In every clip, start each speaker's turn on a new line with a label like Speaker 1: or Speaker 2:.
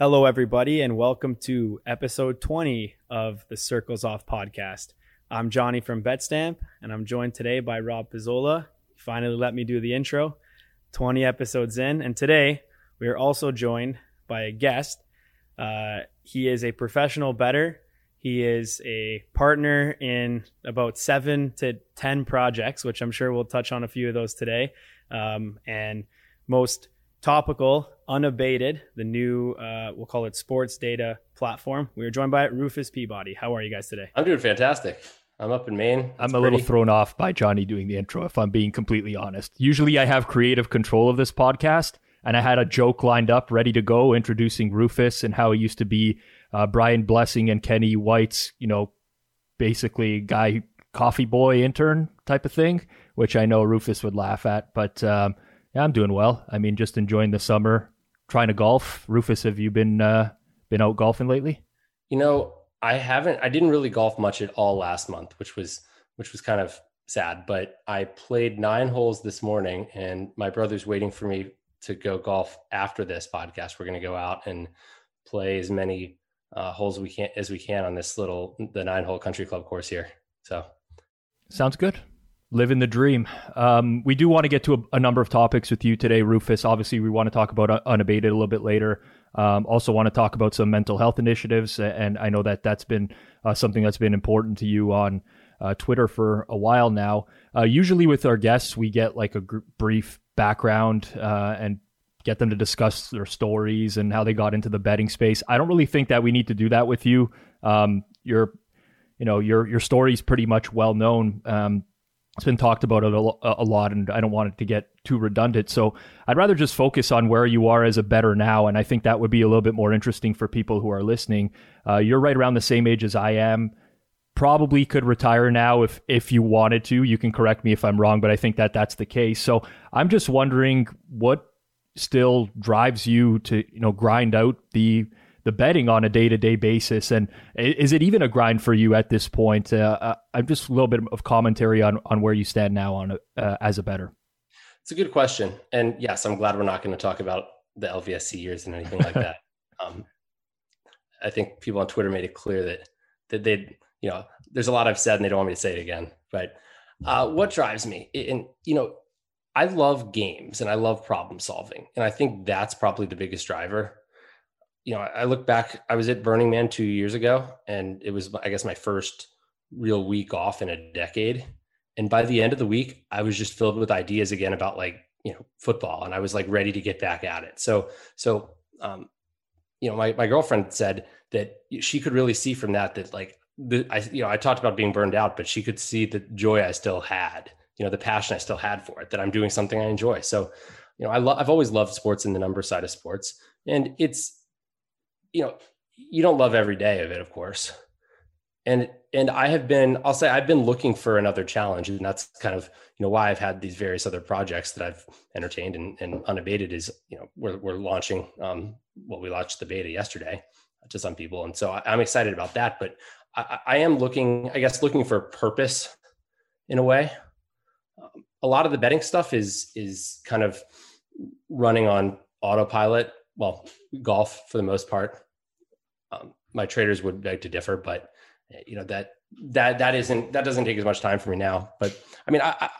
Speaker 1: Hello, everybody, and welcome to episode 20 of the Circles Off podcast. I'm Johnny from BetStamp, and I'm joined today by Rob Pizzola. He finally let me do the intro. 20 episodes in, and today we are also joined by a guest. Uh, he is a professional better. He is a partner in about seven to 10 projects, which I'm sure we'll touch on a few of those today. Um, and most topical, unabated, the new, uh, we'll call it sports data platform. We are joined by Rufus Peabody. How are you guys today?
Speaker 2: I'm doing fantastic. I'm up in Maine.
Speaker 3: It's I'm a pretty. little thrown off by Johnny doing the intro, if I'm being completely honest. Usually I have creative control of this podcast, and I had a joke lined up ready to go introducing Rufus and how he used to be uh, Brian Blessing and Kenny White's, you know, basically guy, coffee boy intern type of thing, which I know Rufus would laugh at. But um, yeah, I'm doing well. I mean, just enjoying the summer, trying to golf. Rufus, have you been uh, been out golfing lately?
Speaker 2: You know, I haven't. I didn't really golf much at all last month, which was which was kind of sad. But I played nine holes this morning, and my brother's waiting for me to go golf after this podcast. We're going to go out and play as many uh, holes we can as we can on this little the nine hole country club course here. So
Speaker 3: sounds good. Living the dream. Um, we do want to get to a, a, number of topics with you today, Rufus. Obviously, we want to talk about unabated a little bit later. Um, also, want to talk about some mental health initiatives, and I know that that's been uh, something that's been important to you on uh, Twitter for a while now. Uh, usually, with our guests, we get like a gr- brief background uh, and get them to discuss their stories and how they got into the betting space. I don't really think that we need to do that with you. Um, your, you know, your your story's pretty much well known. Um, it's been talked about a, a lot, and I don't want it to get too redundant. So I'd rather just focus on where you are as a bettor now, and I think that would be a little bit more interesting for people who are listening. Uh, you're right around the same age as I am. Probably could retire now if if you wanted to. You can correct me if I'm wrong, but I think that that's the case. So I'm just wondering what still drives you to you know grind out the the betting on a day to day basis, and is it even a grind for you at this point? Uh, uh, I'm just a little bit of commentary on on where you stand now on uh, as a better.
Speaker 2: It's a good question, and yes, I'm glad we're not going to talk about the LVSC years and anything like that. Um, I think people on Twitter made it clear that that they, you know, there's a lot I've said and they don't want me to say it again. But uh, what drives me, and you know, I love games and I love problem solving. And I think that's probably the biggest driver. You know, I look back, I was at Burning Man two years ago, and it was, I guess, my first real week off in a decade. And by the end of the week, I was just filled with ideas again about like, you know, football. And I was like ready to get back at it. So, so, um, you know, my, my girlfriend said that she could really see from that that like the I you know I talked about being burned out, but she could see the joy I still had you know the passion I still had for it that I'm doing something I enjoy. So, you know, I love I've always loved sports and the number side of sports, and it's you know you don't love every day of it, of course, and and I have been I'll say I've been looking for another challenge, and that's kind of you know why I've had these various other projects that I've entertained and, and unabated is you know we're we're launching um well we launched the beta yesterday to some people, and so I, I'm excited about that, but I, I am looking I guess looking for purpose in a way a lot of the betting stuff is is kind of running on autopilot. Well, golf for the most part. Um, my traders would beg to differ, but you know that that that isn't that doesn't take as much time for me now. But I mean, I I,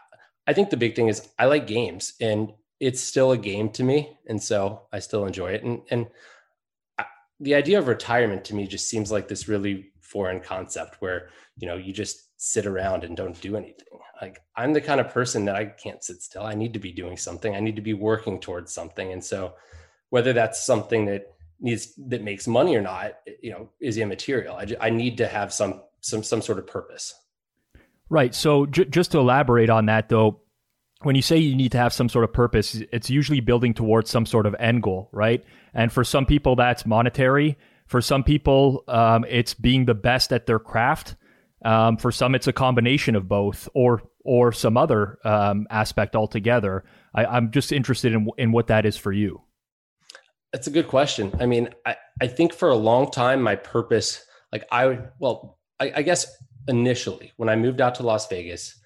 Speaker 2: I think the big thing is I like games, and it's still a game to me, and so I still enjoy it. And and I, the idea of retirement to me just seems like this really foreign concept where you know you just sit around and don't do anything like i'm the kind of person that i can't sit still i need to be doing something i need to be working towards something and so whether that's something that needs that makes money or not you know is immaterial i, I need to have some some some sort of purpose
Speaker 3: right so j- just to elaborate on that though when you say you need to have some sort of purpose, it's usually building towards some sort of end goal, right? And for some people, that's monetary. For some people, um, it's being the best at their craft. Um, for some, it's a combination of both, or or some other um, aspect altogether. I, am just interested in in what that is for you.
Speaker 2: That's a good question. I mean, I, I think for a long time, my purpose, like I, well, I, I guess initially when I moved out to Las Vegas,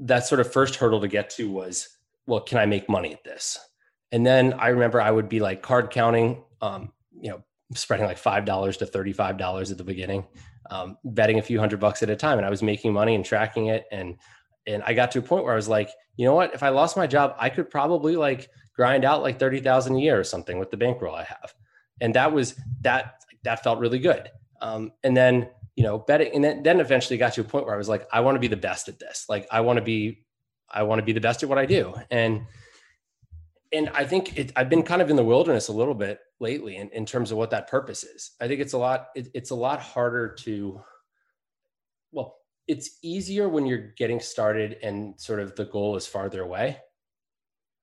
Speaker 2: that sort of first hurdle to get to was, well, can I make money at this? And then I remember I would be like card counting, um, you know, spreading like five dollars to thirty-five dollars at the beginning, um, betting a few hundred bucks at a time, and I was making money and tracking it. And and I got to a point where I was like, you know what? If I lost my job, I could probably like grind out like 30,000 a year or something with the bankroll I have. And that was that, that felt really good. Um, and then, you know, betting, and then, then eventually got to a point where I was like, I want to be the best at this. Like, I want to be, I want to be the best at what I do. And, and I think it, I've been kind of in the wilderness a little bit lately in, in terms of what that purpose is. I think it's a lot, it, it's a lot harder to, well, it's easier when you're getting started and sort of the goal is farther away.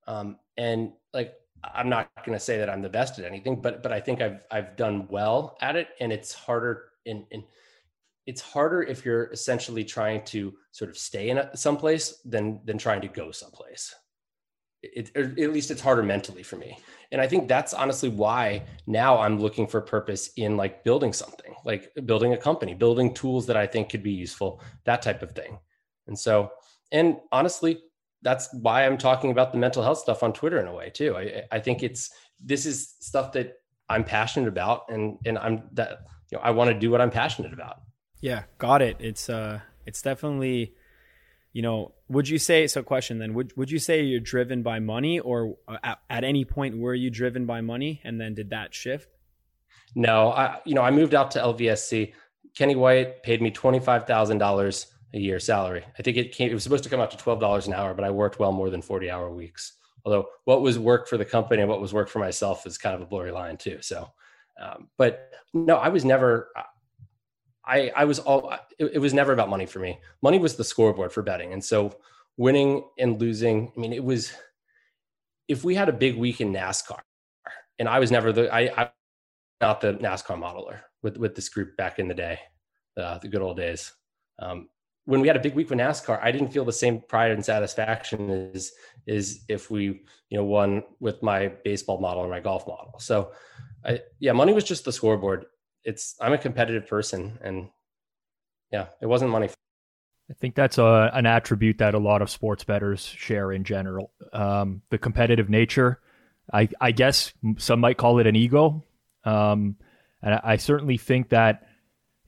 Speaker 2: Um, and like I'm not going to say that I'm the best at anything, but but I think I've I've done well at it, and it's harder in in it's harder if you're essentially trying to sort of stay in a, someplace than than trying to go someplace. It, at least it's harder mentally for me, and I think that's honestly why now I'm looking for purpose in like building something, like building a company, building tools that I think could be useful, that type of thing. And so, and honestly, that's why I'm talking about the mental health stuff on Twitter in a way too. I, I think it's this is stuff that I'm passionate about, and and I'm that you know I want to do what I'm passionate about.
Speaker 1: Yeah, got it. It's uh, it's definitely, you know, would you say so? Question then, would would you say you're driven by money, or uh, at, at any point were you driven by money, and then did that shift?
Speaker 2: No, I you know I moved out to LVSC. Kenny White paid me twenty five thousand dollars a year salary. I think it came, it was supposed to come out to $12 an hour, but I worked well more than 40 hour weeks. Although what was work for the company and what was work for myself is kind of a blurry line too. So, um, but no, I was never, I, I was all, it, it was never about money for me. Money was the scoreboard for betting. And so winning and losing, I mean, it was, if we had a big week in NASCAR and I was never the, I, I not the NASCAR modeler with, with this group back in the day, uh, the good old days. Um, when we had a big week with NASCAR, I didn't feel the same pride and satisfaction as is if we you know won with my baseball model or my golf model. So, I, yeah, money was just the scoreboard. It's I'm a competitive person, and yeah, it wasn't money.
Speaker 3: I think that's a, an attribute that a lot of sports bettors share in general. Um, the competitive nature. I, I guess some might call it an ego, um, and I, I certainly think that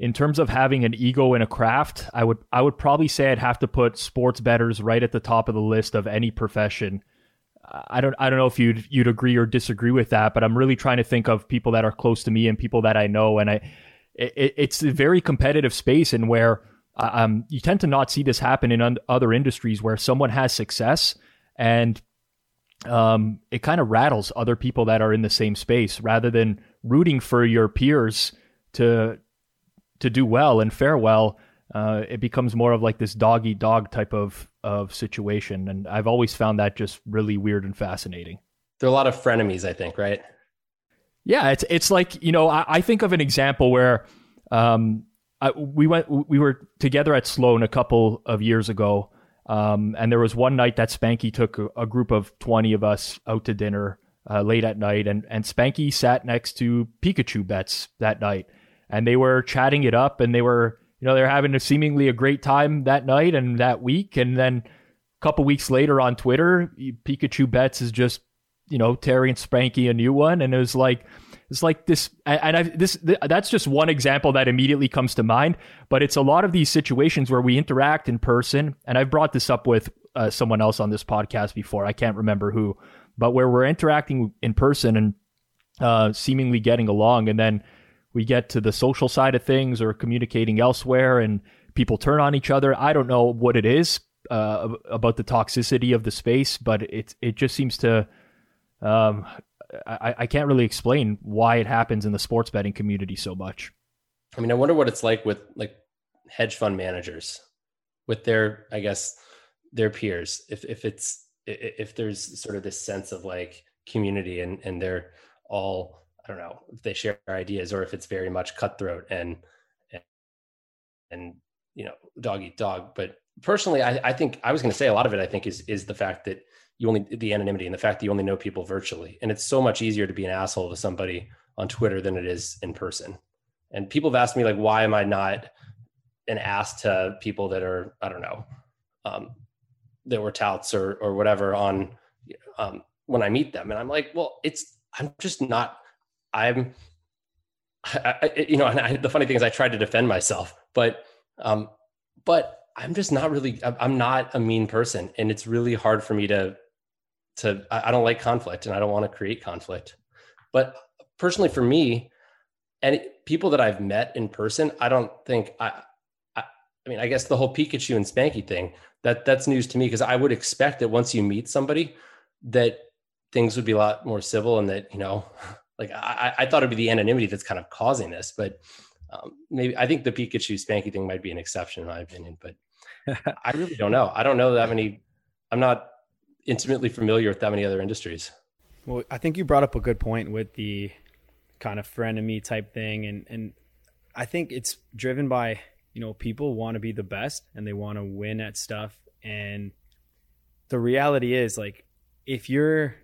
Speaker 3: in terms of having an ego in a craft, I would I would probably say I'd have to put sports bettors right at the top of the list of any profession. I don't I don't know if you'd you'd agree or disagree with that, but I'm really trying to think of people that are close to me and people that I know, and I it, it's a very competitive space and where um, you tend to not see this happen in un- other industries where someone has success and um, it kind of rattles other people that are in the same space rather than rooting for your peers to to do well and fare well, uh, it becomes more of like this dog eat dog type of of situation. And I've always found that just really weird and fascinating.
Speaker 2: There are a lot of frenemies, I think, right?
Speaker 3: Yeah, it's it's like you know I, I think of an example where um, I, we went we were together at Sloan a couple of years ago, um, and there was one night that Spanky took a, a group of twenty of us out to dinner uh, late at night, and and Spanky sat next to Pikachu bets that night, and they were chatting it up and they were you know they're having a seemingly a great time that night and that week. And then a couple weeks later on twitter pikachu bets is just you know terry and spanky a new one. And it was like it's like this and I, this that's just one example that immediately comes to mind. But it's a lot of these situations where we interact in person. And i've brought this up with uh, someone else on this podcast before. I can't remember who but where we're interacting in person and uh, seemingly getting along. And then we get to the social side of things or communicating elsewhere and people turn on each other. I don't know what it is uh, about the toxicity of the space, but it it just seems to. Um, I, I can't really explain why it happens in the sports betting community so much.
Speaker 2: I mean, I wonder what it's like with like hedge fund managers, with their, I guess, their peers if if it's if there's sort of this sense of like community and and they're all I don't know if they share ideas or if it's very much cutthroat and and, you know dog eat dog. But personally, I, I think I was going to say a lot of it. I think is is the fact that you only the anonymity and the fact that you only know people virtually, and it's so much easier to be an asshole to somebody on Twitter than it is in person. And people have asked me like, why am I not an ass to people that are I don't know um, that were touts or or whatever on um, when I meet them, and I'm like, well, it's I'm just not. I'm, I, I, you know, and I, the funny thing is, I tried to defend myself, but, um, but I'm just not really. I'm not a mean person, and it's really hard for me to, to. I don't like conflict, and I don't want to create conflict. But personally, for me, and people that I've met in person, I don't think I, I, I mean, I guess the whole Pikachu and Spanky thing that that's news to me because I would expect that once you meet somebody, that things would be a lot more civil and that you know like i, I thought it'd be the anonymity that's kind of causing this but um, maybe i think the pikachu spanky thing might be an exception in my opinion but i really don't know. I don't know that many i'm not intimately familiar with that many other industries.
Speaker 1: Well i think you brought up a good point with the kind of frenemy type thing and and i think it's driven by you know people want to be the best and they want to win at stuff and the reality is like if you're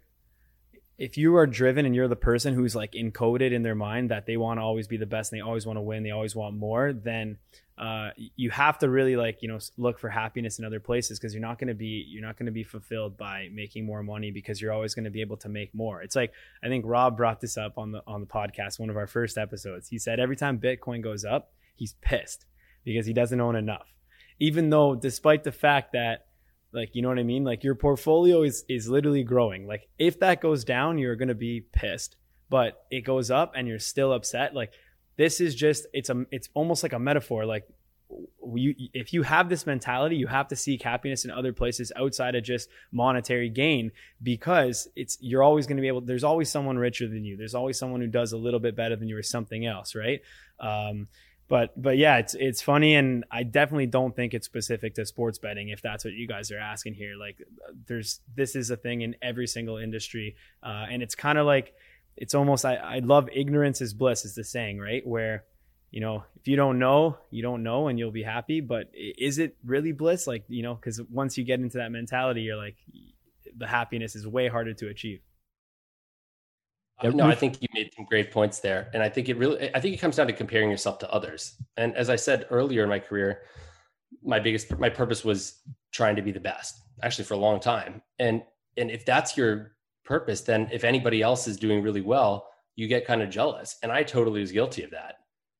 Speaker 1: if you are driven and you're the person who's like encoded in their mind that they want to always be the best and they always want to win, they always want more, then uh, you have to really like you know look for happiness in other places because you're not going to be you're not going to be fulfilled by making more money because you're always going to be able to make more. It's like I think Rob brought this up on the on the podcast, one of our first episodes. He said every time Bitcoin goes up, he's pissed because he doesn't own enough, even though despite the fact that like, you know what I mean? Like your portfolio is is literally growing. Like if that goes down, you're going to be pissed. But it goes up and you're still upset. Like this is just it's a it's almost like a metaphor like you if you have this mentality you have to seek happiness in other places outside of just monetary gain because it's you're always going to be able there's always someone richer than you there's always someone who does a little bit better than you or something else right um, but but yeah, it's it's funny, and I definitely don't think it's specific to sports betting. If that's what you guys are asking here, like there's this is a thing in every single industry, uh, and it's kind of like it's almost I, I love ignorance is bliss is the saying right? Where you know if you don't know you don't know and you'll be happy but is it really bliss? Like you know because once you get into that mentality you're like the happiness is way harder to achieve
Speaker 2: uh, no, I think you made some great points there, and I think it really, I think it comes down to comparing yourself to others. And as I said earlier in my career, my biggest, my purpose was trying to be the best, actually for a long time. And and if that's your purpose, then if anybody else is doing really well, you get kind of jealous. And I totally was guilty of that.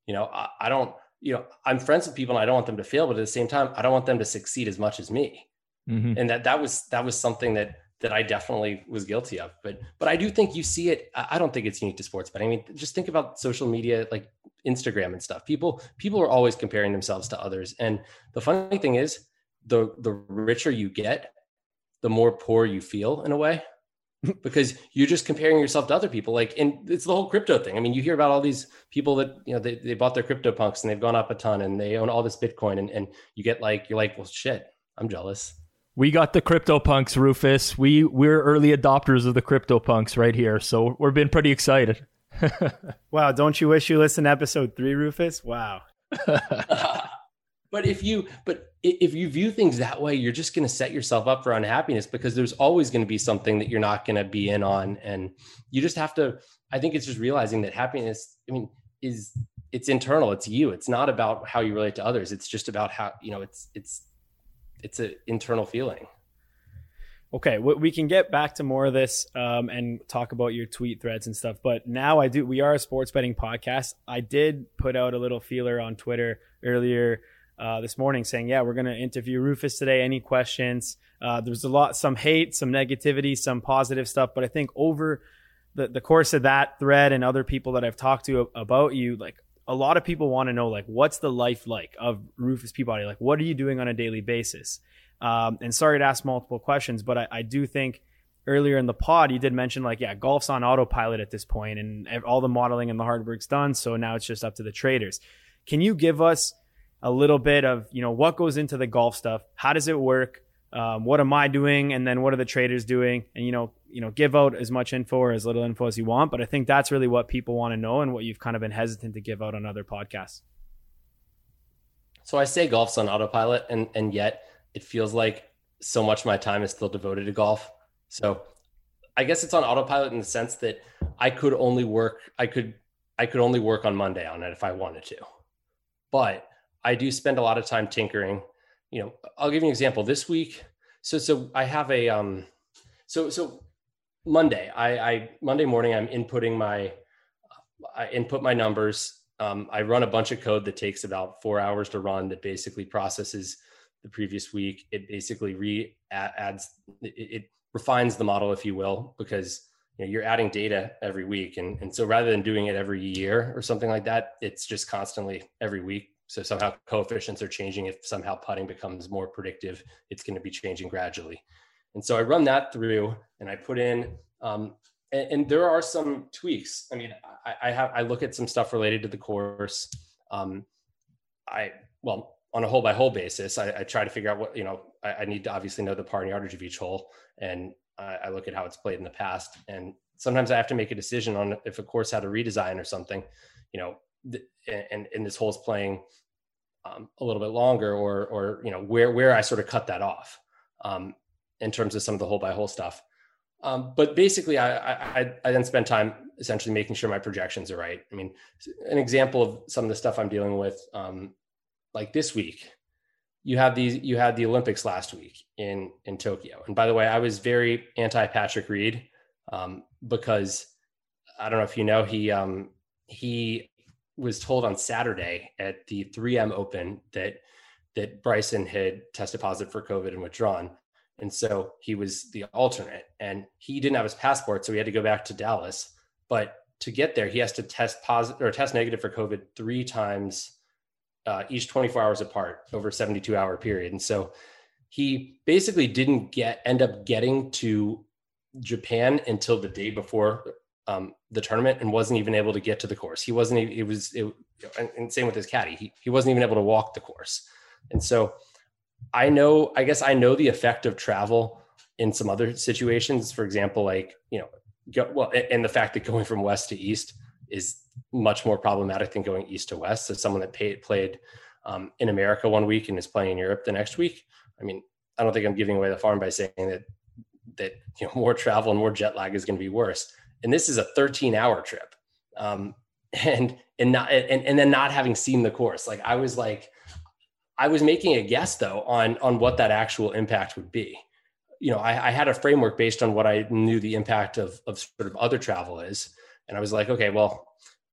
Speaker 2: You know, I, I don't, you know, I'm friends with people and I don't want them to fail, but at the same time, I don't want them to succeed as much as me. Mm-hmm. And that that was that was something that that I definitely was guilty of. But but I do think you see it. I don't think it's unique to sports, but I mean, just think about social media, like Instagram and stuff. People people are always comparing themselves to others. And the funny thing is, the the richer you get, the more poor you feel in a way. because you're just comparing yourself to other people like and it's the whole crypto thing i mean you hear about all these people that you know they, they bought their crypto punks and they've gone up a ton and they own all this bitcoin and, and you get like you're like well shit i'm jealous
Speaker 3: we got the CryptoPunks, Rufus. We we're early adopters of the CryptoPunks right here, so we've been pretty excited.
Speaker 1: wow! Don't you wish you listened to episode three, Rufus? Wow.
Speaker 2: but if you but if you view things that way, you're just going to set yourself up for unhappiness because there's always going to be something that you're not going to be in on, and you just have to. I think it's just realizing that happiness. I mean, is it's internal. It's you. It's not about how you relate to others. It's just about how you know. It's it's it's an internal feeling.
Speaker 1: Okay, we can get back to more of this um, and talk about your tweet threads and stuff. But now I do. We are a sports betting podcast. I did put out a little feeler on Twitter earlier uh, this morning saying, "Yeah, we're going to interview Rufus today. Any questions?" Uh, there's a lot, some hate, some negativity, some positive stuff. But I think over the the course of that thread and other people that I've talked to about you, like a lot of people want to know like what's the life like of Rufus Peabody? Like what are you doing on a daily basis? Um, and sorry to ask multiple questions, but I, I, do think earlier in the pod you did mention like yeah, golf's on autopilot at this point, and all the modeling and the hard work's done. So now it's just up to the traders. Can you give us a little bit of you know what goes into the golf stuff? How does it work? Um, what am I doing, and then what are the traders doing, and you know, you know, give out as much info or as little info as you want. But I think that's really what people want to know, and what you've kind of been hesitant to give out on other podcasts.
Speaker 2: So I say golf's on autopilot, and and yet it feels like so much of my time is still devoted to golf. So I guess it's on autopilot in the sense that I could only work. I could I could only work on Monday on it if I wanted to, but I do spend a lot of time tinkering you know, I'll give you an example. This week, so so I have a um, so so Monday, I, I Monday morning I'm inputting my I input my numbers. Um, I run a bunch of code that takes about four hours to run that basically processes the previous week. It basically re adds it, it refines the model, if you will, because you know, you're adding data every week. And, and so rather than doing it every year or something like that, it's just constantly every week so somehow coefficients are changing. If somehow putting becomes more predictive, it's going to be changing gradually. And so I run that through and I put in, um, and, and, there are some tweaks. I mean, I, I, have, I look at some stuff related to the course. Um, I, well, on a hole by hole basis, I, I, try to figure out what, you know, I, I, need to obviously know the par and yardage of each hole. And I, I look at how it's played in the past. And sometimes I have to make a decision on if a course had a redesign or something, you know, and and this hole's playing um, a little bit longer, or or you know where where I sort of cut that off um, in terms of some of the hole by hole stuff. Um, but basically, I, I I then spend time essentially making sure my projections are right. I mean, an example of some of the stuff I'm dealing with, um, like this week, you have these you had the Olympics last week in in Tokyo, and by the way, I was very anti Patrick Reed um, because I don't know if you know he um, he was told on Saturday at the 3M Open that that Bryson had tested positive for COVID and withdrawn. And so he was the alternate and he didn't have his passport. So he had to go back to Dallas. But to get there, he has to test positive or test negative for COVID three times uh, each 24 hours apart over a 72 hour period. And so he basically didn't get end up getting to Japan until the day before um, the tournament and wasn't even able to get to the course. He wasn't. It was. It, and same with his caddy. He he wasn't even able to walk the course. And so, I know. I guess I know the effect of travel in some other situations. For example, like you know, go, well, and the fact that going from west to east is much more problematic than going east to west. So someone that paid, played um, in America one week and is playing in Europe the next week. I mean, I don't think I'm giving away the farm by saying that that you know more travel and more jet lag is going to be worse and this is a 13 hour trip. Um, and and not and, and then not having seen the course. Like i was like i was making a guess though on on what that actual impact would be. You know i, I had a framework based on what i knew the impact of of sort of other travel is. And i was like okay well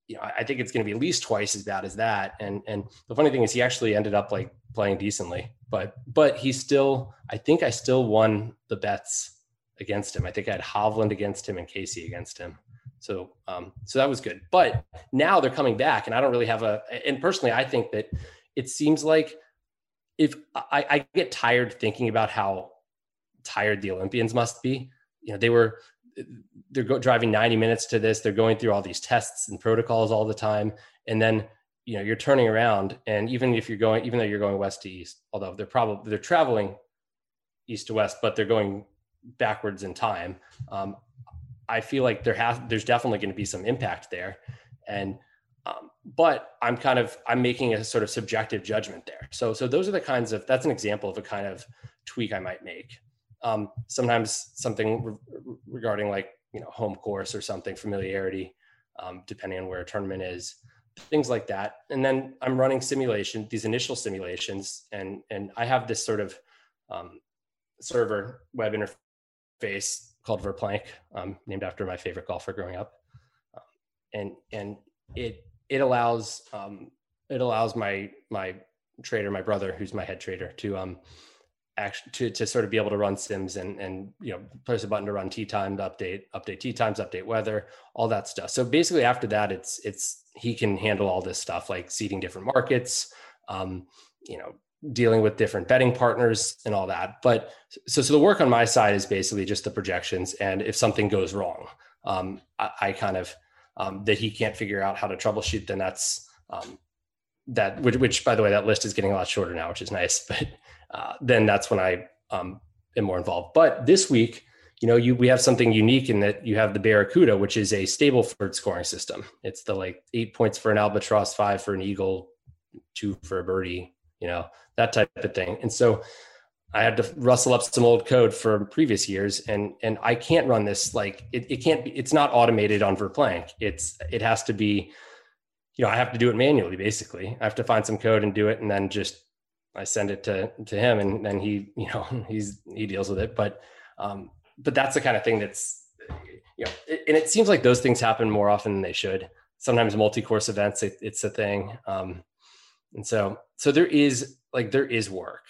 Speaker 2: you know i think it's going to be at least twice as bad as that. And and the funny thing is he actually ended up like playing decently. But but he still i think i still won the bets against him. I think I had Hovland against him and Casey against him. So, um, so that was good. But now they're coming back, and I don't really have a. And personally, I think that it seems like if I, I get tired thinking about how tired the Olympians must be. You know, they were they're go, driving 90 minutes to this. They're going through all these tests and protocols all the time, and then you know you're turning around, and even if you're going, even though you're going west to east, although they're probably they're traveling east to west, but they're going backwards in time. Um, I feel like there has there's definitely going to be some impact there, and um, but I'm kind of I'm making a sort of subjective judgment there. So so those are the kinds of that's an example of a kind of tweak I might make. Um, sometimes something re- regarding like you know home course or something familiarity, um, depending on where a tournament is, things like that. And then I'm running simulation these initial simulations, and and I have this sort of um, server web interface face called Verplank, um, named after my favorite golfer growing up, um, and and it it allows um, it allows my my trader, my brother, who's my head trader, to um actually to, to sort of be able to run sims and and you know press a button to run tee times update update tee times update weather all that stuff. So basically after that it's it's he can handle all this stuff like seeding different markets um you know dealing with different betting partners and all that. But so, so the work on my side is basically just the projections. And if something goes wrong, um, I, I, kind of, um, that he can't figure out how to troubleshoot, then that's, um, that, which, which, by the way, that list is getting a lot shorter now, which is nice. But uh, then that's when I um, am more involved. But this week, you know, you we have something unique in that you have the Barracuda, which is a Stableford scoring system. It's the like eight points for an albatross, five for an eagle, two for a birdie, you know, that type of thing. And so I had to rustle up some old code from previous years, and and I can't run this like it, it can't be. It's not automated on Verplank. It's it has to be, you know, I have to do it manually. Basically, I have to find some code and do it, and then just I send it to to him, and then he you know he's he deals with it. But um, but that's the kind of thing that's you know, it, and it seems like those things happen more often than they should. Sometimes multi-course events, it, it's a thing, um, and so so there is like there is work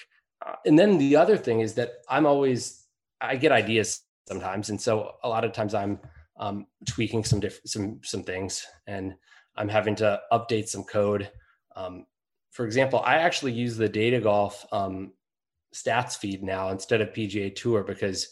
Speaker 2: uh, and then the other thing is that I'm always I get ideas sometimes, and so a lot of times I'm um, tweaking some different some some things, and I'm having to update some code. Um, for example, I actually use the Data Golf um, stats feed now instead of PGA Tour because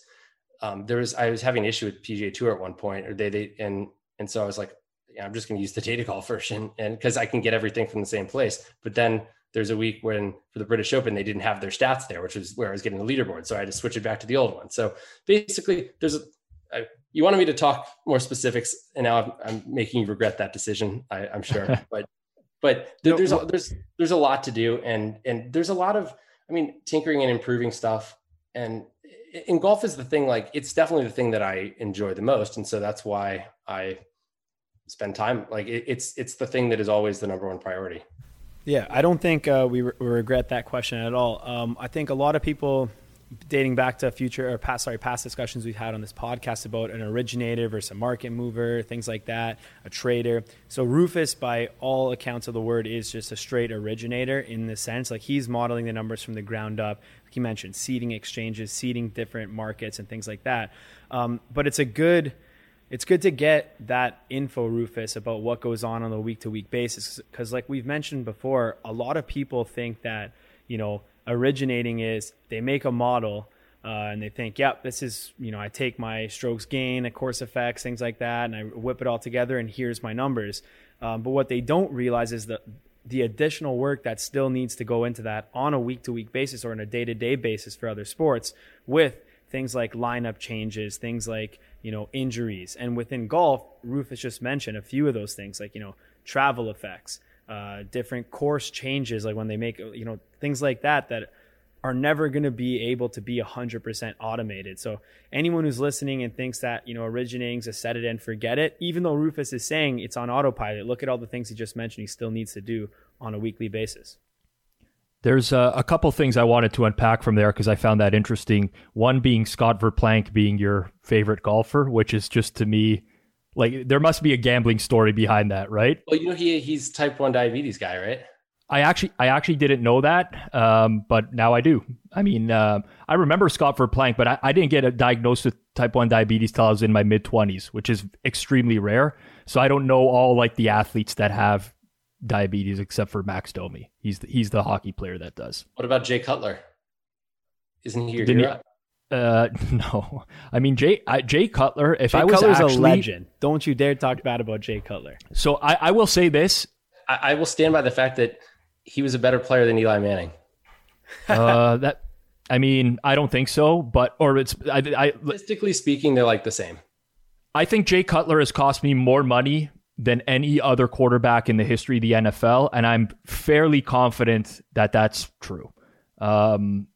Speaker 2: um, there was I was having an issue with PGA Tour at one point, or they they and and so I was like, I'm just going to use the Data Golf version, and because I can get everything from the same place. But then there's a week when for the British Open they didn't have their stats there, which is where I was getting the leaderboard. So I had to switch it back to the old one. So basically, there's a I, you wanted me to talk more specifics, and now I'm, I'm making you regret that decision. I, am sure, but but there, there's a, there's there's a lot to do, and and there's a lot of I mean tinkering and improving stuff. And in golf is the thing like it's definitely the thing that I enjoy the most, and so that's why I spend time like it, it's it's the thing that is always the number one priority.
Speaker 1: Yeah, I don't think uh, we, re- regret that question at all. Um, I think a lot of people, dating back to future or past sorry past discussions we've had on this podcast about an originator versus a market mover, things like that, a trader. So Rufus, by all accounts of the word, is just a straight originator in the sense like he's modeling the numbers from the ground up. Like he mentioned, seeding exchanges, seeding different markets, and things like that. Um, but it's a good it's good to get that info, Rufus, about what goes on on a week to week basis. Because, like we've mentioned before, a lot of people think that, you know, originating is they make a model uh, and they think, yep, this is, you know, I take my strokes gain, course effects, things like that, and I whip it all together and here's my numbers. Um, but what they don't realize is that the additional work that still needs to go into that on a week to week basis or on a day to day basis for other sports with things like lineup changes, things like you know, injuries. And within golf, Rufus just mentioned a few of those things, like, you know, travel effects, uh, different course changes, like when they make, you know, things like that, that are never going to be able to be 100% automated. So anyone who's listening and thinks that, you know, originating's a set it and forget it, even though Rufus is saying it's on autopilot, look at all the things he just mentioned he still needs to do on a weekly basis.
Speaker 3: There's a, a, couple things I wanted to unpack from there because I found that interesting. One being Scott Verplank being your favorite golfer, which is just to me like there must be a gambling story behind that, right?
Speaker 2: Well, you know he he's type one diabetes guy, right?
Speaker 3: I actually I actually didn't know that, um, but now I do. I mean, uh, I remember Scott Verplank, but I, I didn't get diagnosed with type one diabetes till I was in my mid twenties, which is extremely rare. So I don't know all like the athletes that have diabetes except for Max Domi. He's the, he's the hockey player that does.
Speaker 2: What about Jay Cutler? Isn't he your Didn't hero?
Speaker 3: He, uh, no. I mean Jay I, Jay Cutler. If
Speaker 1: Jay
Speaker 3: I was
Speaker 1: Cutler's
Speaker 3: actually,
Speaker 1: a legend. Don't you dare talk bad about Jay Cutler.
Speaker 3: So I, I will say this.
Speaker 2: I, I, will stand by the fact that he was a better player than Eli Manning.
Speaker 3: uh, that I mean I don't think so, but or it's I, I
Speaker 2: statistically speaking they're like the same.
Speaker 3: I think Jay Cutler has cost me more money than any other quarterback in the history of the NFL, and I'm fairly confident that that's true. Um,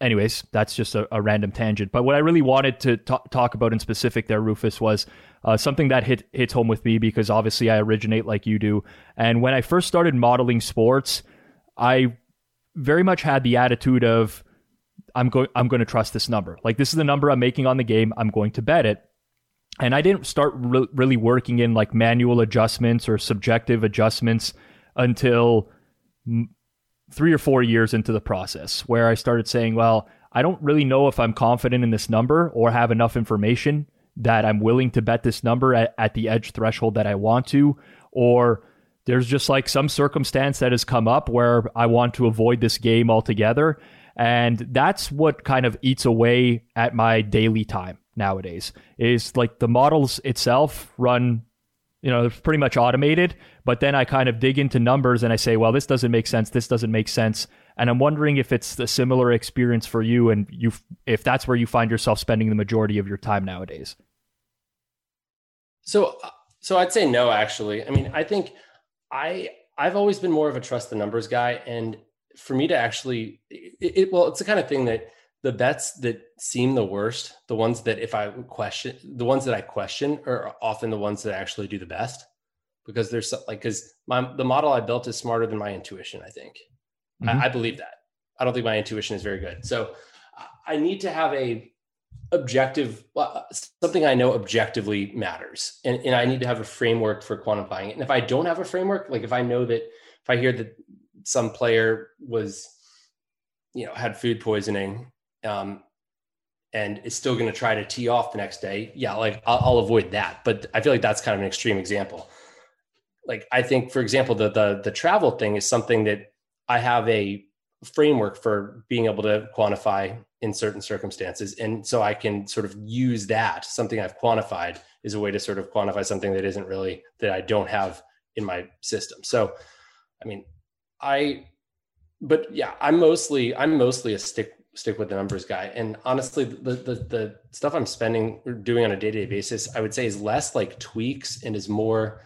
Speaker 3: anyways, that's just a, a, random tangent. But what I really wanted to t- talk about in specific there, Rufus, was uh, something that hit hits home with me because obviously I originate like you do. And when I first started modeling sports, I very much had the attitude of I'm going I'm going to trust this number. Like this is the number I'm making on the game. I'm going to bet it and I didn't start re- really working in like manual adjustments or subjective adjustments until m- three or four years into the process, where I started saying, well, I don't really know if I'm confident in this number or have enough information that I'm willing to bet this number at, at the edge threshold that I want to, or there's just like some circumstance that has come up where I want to avoid this game altogether. And that's what kind of eats away at my daily time nowadays is like the models itself run you know it's pretty much automated but then i kind of dig into numbers and i say well this doesn't make sense this doesn't make sense And I'm wondering if it's a similar experience for you, and you if that's where you find yourself spending the majority of your time nowadays.
Speaker 2: So, so I'd say no. Actually, I mean, I think I I've always been more of a trust the numbers guy, and for me to actually, it, it well, it's the kind of thing that the bets that seem the worst, the ones that if I question, the ones that I question are often the ones that actually do the best because there's like because my the model I built is smarter than my intuition. I think mm-hmm. I, I, believe that. I don't think my intuition is very good. So I need to have a objective something I know objectively matters, and, and I need to have a framework for quantifying it. And if I don't have a framework, like if I know that if I hear that some player was you know had food poisoning um, and is still going to try to tee off the next day, yeah, like I'll, I'll, avoid that. But I feel like that's kind of an extreme example. Like I think, for example, the the the travel thing is something that I have a framework for being able to quantify in certain circumstances, and so I can sort of use that something I've quantified is a way to sort of quantify something that isn't really that I don't have in my system. So, I mean, I, but yeah, I'm mostly I'm mostly a stick stick with the numbers guy. And honestly, the the, the stuff I'm spending or doing on a day to day basis, I would say is less like tweaks and is more.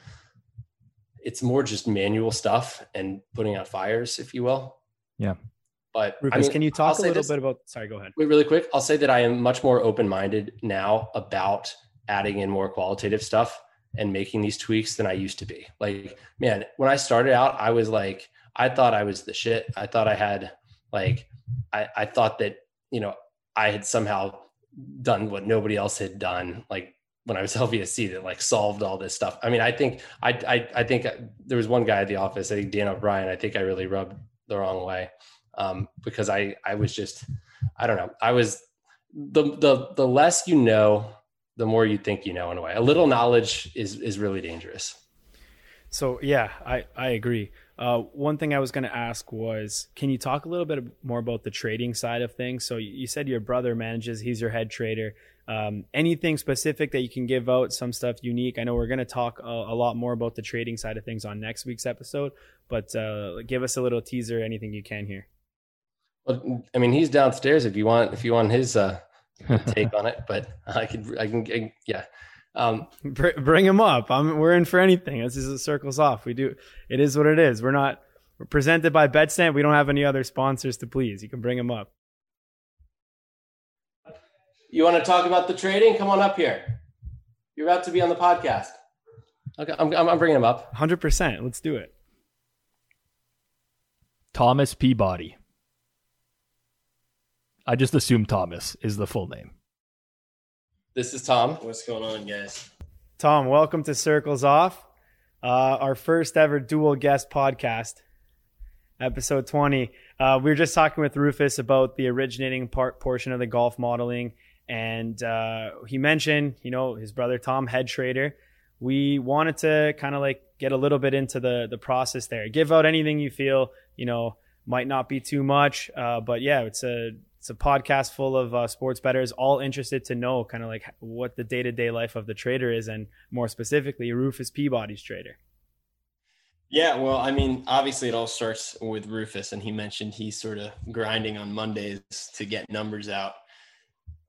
Speaker 2: It's more just manual stuff and putting out fires, if you will.
Speaker 3: Yeah.
Speaker 2: But
Speaker 1: Rufus, I mean, can you talk a little this, bit about? Sorry, go ahead.
Speaker 2: Wait, really quick. I'll say that I am much more open minded now about adding in more qualitative stuff and making these tweaks than I used to be. Like, man, when I started out, I was like, I thought I was the shit. I thought I had like I, I thought that, you know, I had somehow done what nobody else had done. Like when I was LVSC that like solved all this stuff. I mean, I think I, I, I think there was one guy at the office, I think Dan O'Brien, I think I really rubbed the wrong way. Um, because I, I was just, I don't know. I was the, the, the less you know, the more you think you know in a way, a little knowledge is, is really dangerous.
Speaker 1: So yeah, I, I agree. Uh, one thing I was going to ask was, can you talk a little bit more about the trading side of things? So you said your brother manages; he's your head trader. Um, anything specific that you can give out? Some stuff unique. I know we're going to talk a, a, lot more about the trading side of things on next week's episode, but uh, give us a little teaser. Anything you can here.
Speaker 2: Well, I mean, he's downstairs. If you want, if you want his uh, take on it, but I can, I can, I, yeah.
Speaker 1: Um, bring him up. I'm, we're in for anything. This is a circles off. We do. It is what it is. We're not. We're presented by Betstamp. We don't have any other sponsors to please. You can bring him up.
Speaker 2: You want to talk about the trading? Come on up here. You're about to be on the podcast. Okay, I'm, I'm bringing him up.
Speaker 1: 100%. Let's do it.
Speaker 3: Thomas Peabody. I just assume Thomas is the full name.
Speaker 2: This is Tom.
Speaker 4: What's going on, guys?
Speaker 1: Tom, welcome to Circles Off, uh, our first ever dual guest podcast, episode 20. Uh, we were just talking with Rufus about the originating part portion of the golf modeling, and uh, he mentioned, you know, his brother Tom, head trader. We wanted to kind of like get a little bit into the the process there. Give out anything you feel, you know, might not be too much, uh, but yeah, it's a it's a podcast full of uh, sports bettors, all interested to know kind of like what the day to day life of the trader is, and more specifically, Rufus Peabody's trader.
Speaker 4: Yeah, well, I mean, obviously, it all starts with Rufus, and he mentioned he's sort of grinding on Mondays to get numbers out.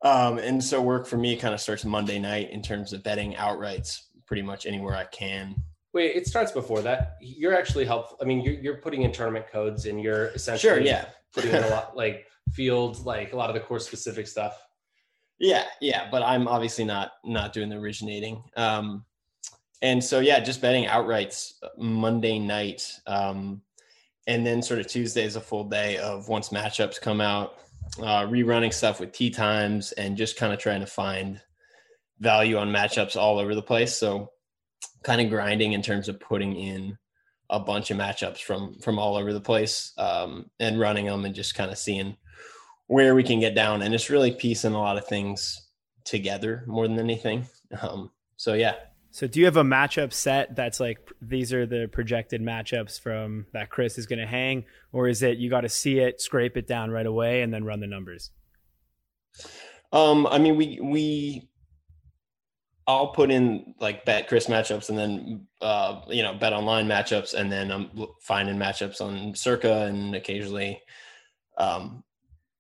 Speaker 4: Um, and so, work for me kind of starts Monday night in terms of betting outrights, pretty much anywhere I can.
Speaker 2: Wait, it starts before that. You're actually helpful. I mean, you're, you're putting in tournament codes, and you're essentially
Speaker 4: sure, yeah,
Speaker 2: putting in a lot like field, like a lot of the course specific stuff.
Speaker 4: Yeah, yeah, but I'm obviously not not doing the originating. Um, and so yeah, just betting outrights Monday night, um, and then sort of Tuesday is a full day of once matchups come out, uh, rerunning stuff with tee times, and just kind of trying to find value on matchups all over the place. So kind of grinding in terms of putting in a bunch of matchups from from all over the place um, and running them and just kind of seeing where we can get down and it's really piecing a lot of things together more than anything. Um, so yeah.
Speaker 1: So do you have a matchup set that's like these are the projected matchups from BetCRIS is going to hang or is it you got to see it scrape it down right away and then run the numbers?
Speaker 4: Um i mean we we I'll put in like BetCRIS matchups and then uh, you know bet online matchups and then I'm finding matchups on Circa and occasionally um,